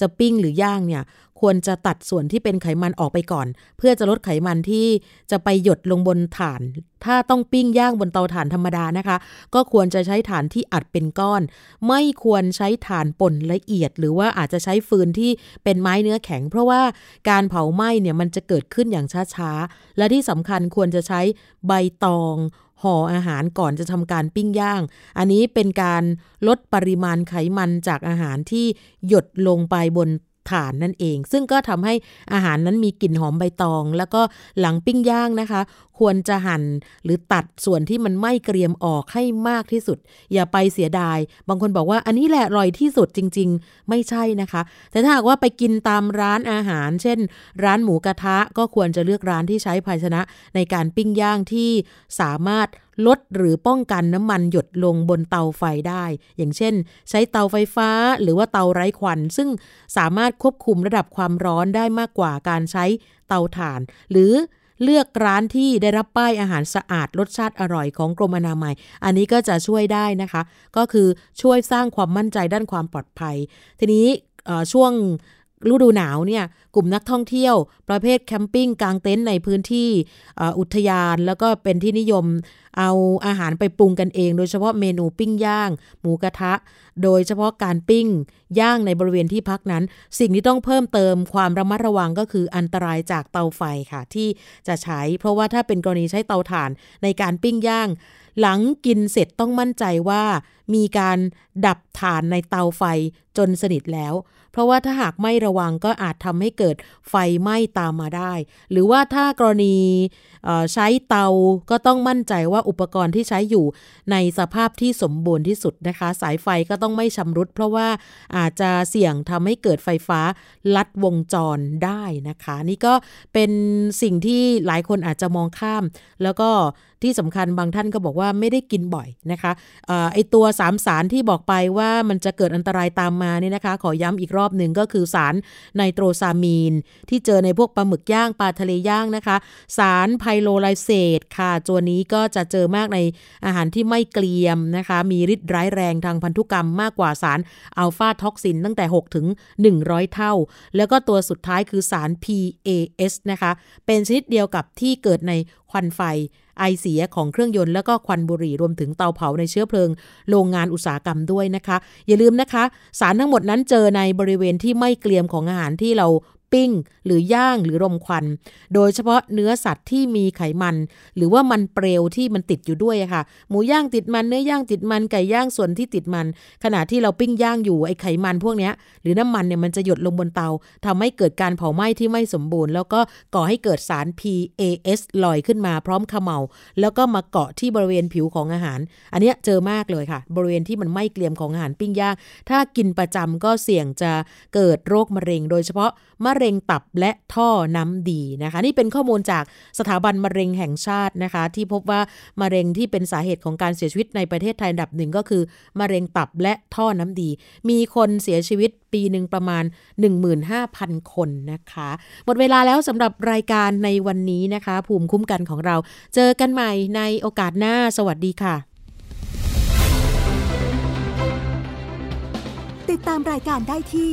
S2: จะปิ้งหรือย่างเนี่ย ควรจะตัดส่วนที่เป็นไขมันออกไปก่อน เพื่อจะลดไขมันที่จะไปหยดลงบนถ่าน ถ้าต้องปิ้งย่างบนเตาถ่านธรรมดานะคะ ก็ควรจะใช้ถ่านที่อัดเป็นก้อน ไม่ควรใช้ถ่านป่นละเอียด หรือว่าอาจจะใช้ฟืนที่เป็นไม้เนื้อแข็ง เพราะว่าการเผาไหม้เนี่ยมันจะเกิดขึ้นอย่างช้าๆ และที่สำคัญควรจะใช้ใบตองห่ออาหารก่อนจะทำการปิ้งย่าง อันนี้เป็นการลดปริมาณไขมันจากอาหารที่หยดลงไปบน ถ่านนั่นเอง ซึ่งก็ทำให้อาหารนั้นมีกลิ่นหอมใบตอง แล้วก็หลังปิ้งย่างนะคะ ควรจะหั่นหรือตัดส่วนที่มันไม่เกรียมออกให้มากที่สุด อย่าไปเสียดาย บางคนบอกว่าอันนี้แหละอร่อยที่สุดจริง ๆ ไม่ใช่นะคะ แต่ถ้าหากว่าไปกินตามร้านอาหาร เช่น ร้านหมูกระทะก็ควรจะเลือกร้านที่ใช้ภาชนะในการปิ้งย่างที่สามารถ ลดหรือป้องกันน้ำมันหยดลงบนเตาไฟได้ อย่างเช่น ใช้เตาไฟฟ้าหรือว่าเตาไร้ควัน ซึ่งสามารถควบคุมระดับความร้อนได้มากกว่าการใช้เตาถ่าน หรือเลือกร้านที่ได้รับป้ายอาหารสะอาดรสชาติอร่อยของกรมอนามัย อันนี้ก็จะช่วยได้นะคะ ก็คือช่วยสร้างความมั่นใจด้านความปลอดภัย ทีนี้ช่วง ฤดูหนาวเนี่ยกลุ่มนักท่องเที่ยว ประเภทแคมปิ้งกลางเต็นท์ในพื้นที่อุทยานแล้วก็เป็นที่นิยมเอาอาหารไปปรุงกันเอง โดยเฉพาะเมนูปิ้งย่าง หมูกระทะ โดยเฉพาะการปิ้งย่างในบริเวณที่พักนั้น สิ่งที่ต้องเพิ่มเติมความระมัดระวังก็คืออันตรายจากเตาไฟค่ะที่จะใช้ เพราะว่าถ้าเป็นกรณีใช้เตาถ่านในการปิ้งย่าง หลังกินเสร็จต้องมั่นใจว่ามีการดับถ่านในเตาไฟจนสนิทแล้ว เพราะว่าถ้าหากไม่ระวังก็อาจทำให้เกิดไฟไหม้ตามมาได้ หรือว่าถ้ากรณีใช้เตาก็ต้องมั่นใจว่าอุปกรณ์ที่ใช้อยู่ในสภาพที่สมบูรณ์ที่สุดนะคะ สายไฟก็ต้องไม่ชำรุด เพราะว่าอาจจะเสี่ยงทำให้เกิดไฟฟ้าลัดวงจรได้นะคะ นี่ก็เป็นสิ่งที่หลายคนอาจจะมองข้าม แล้วก็ที่สำคัญบางท่านก็บอกว่าไม่ได้กินบ่อยนะคะอไอตัวสามสารที่บอกไปว่ามันจะเกิดอันตรายตามมาเนี่ยนะคะ ขอย้ำอีกรอบหนึ่งก็คือสารไนโตรซามีน ที่เจอในพวกปลาหมึกย่างปลาทะเลย่างนะคะ สารไพโลไลเซตค่ะตัวนี้ก็จะเจอมากในอาหารที่ไม่เกลียมนะคะ มีฤทธิ์ร้ายแรงทางพันธุกรรมมากกว่าสารอัลฟาท็อกซินตั้งแต่ 6 ถึง 100 เท่า แล้วก็ตัวสุดท้ายคือสาร PAS นะคะ เป็นชนิดเดียวกับที่เกิดใน ควันไฟ ไอเสียของเครื่องยนต์แล้วก็ควันบุหรี่รวมถึงเตาเผาในเชื้อเพลิง โรงงานอุตสาหกรรมด้วยนะคะ อย่าลืมนะคะ สารทั้งหมดนั้นเจอในบริเวณที่ไม่เกลียมของอาหารที่เรา ปิ้ง หรือย่างหรือรมควัน โดยเฉพาะเนื้อสัตว์ที่มีไขมัน หรือว่ามันเปลวที่มันติดอยู่ด้วยค่ะ หมูย่างติดมันเนื้อย่างติดมันไก่ย่างส่วนที่ติดมัน ขณะที่เราปิ้งย่างอยู่ไอไขมันพวกนี้หรือน้ำมันเนี่ยมันจะหยดลงบนเตาทำให้เกิดการเผาไหม้ที่ไม่สมบูรณ์ แล้วก็ก่อให้เกิดสาร PAS ลอยขึ้นมาพร้อมขมเหลาแล้วก็มาเกาะที่บริเวณผิวของอาหาร อันนี้เจอมากเลยค่ะ บริเวณที่มันไม่เกลียมของอาหารปิ้งย่าง ถ้ากินประจำก็เสี่ยงจะเกิดโรคมะเร็ง โดยเฉพาะมะเรร็งตับและท่อน้ำดีนะคะ นี่เป็นข้อมูลจากสถาบันมะเร็งแห่งชาตินะคะ ที่พบว่ามะเร็งที่เป็นสาเหตุของการเสียชีวิตในประเทศไทยอันดับหนึ่งก็คือ มะเร็งตับและท่อน้ำดี มีคนเสียชีวิตปีหนึ่งประมาณ 15,000 คนนะคะ หมดเวลาแล้วสำหรับรายการในวันนี้นะคะ ภูมิคุ้มกันของเรา เจอกันใหม่ในโอกาสหน้าสวัสดีค่ะ
S4: ติดตามรายการได้ที่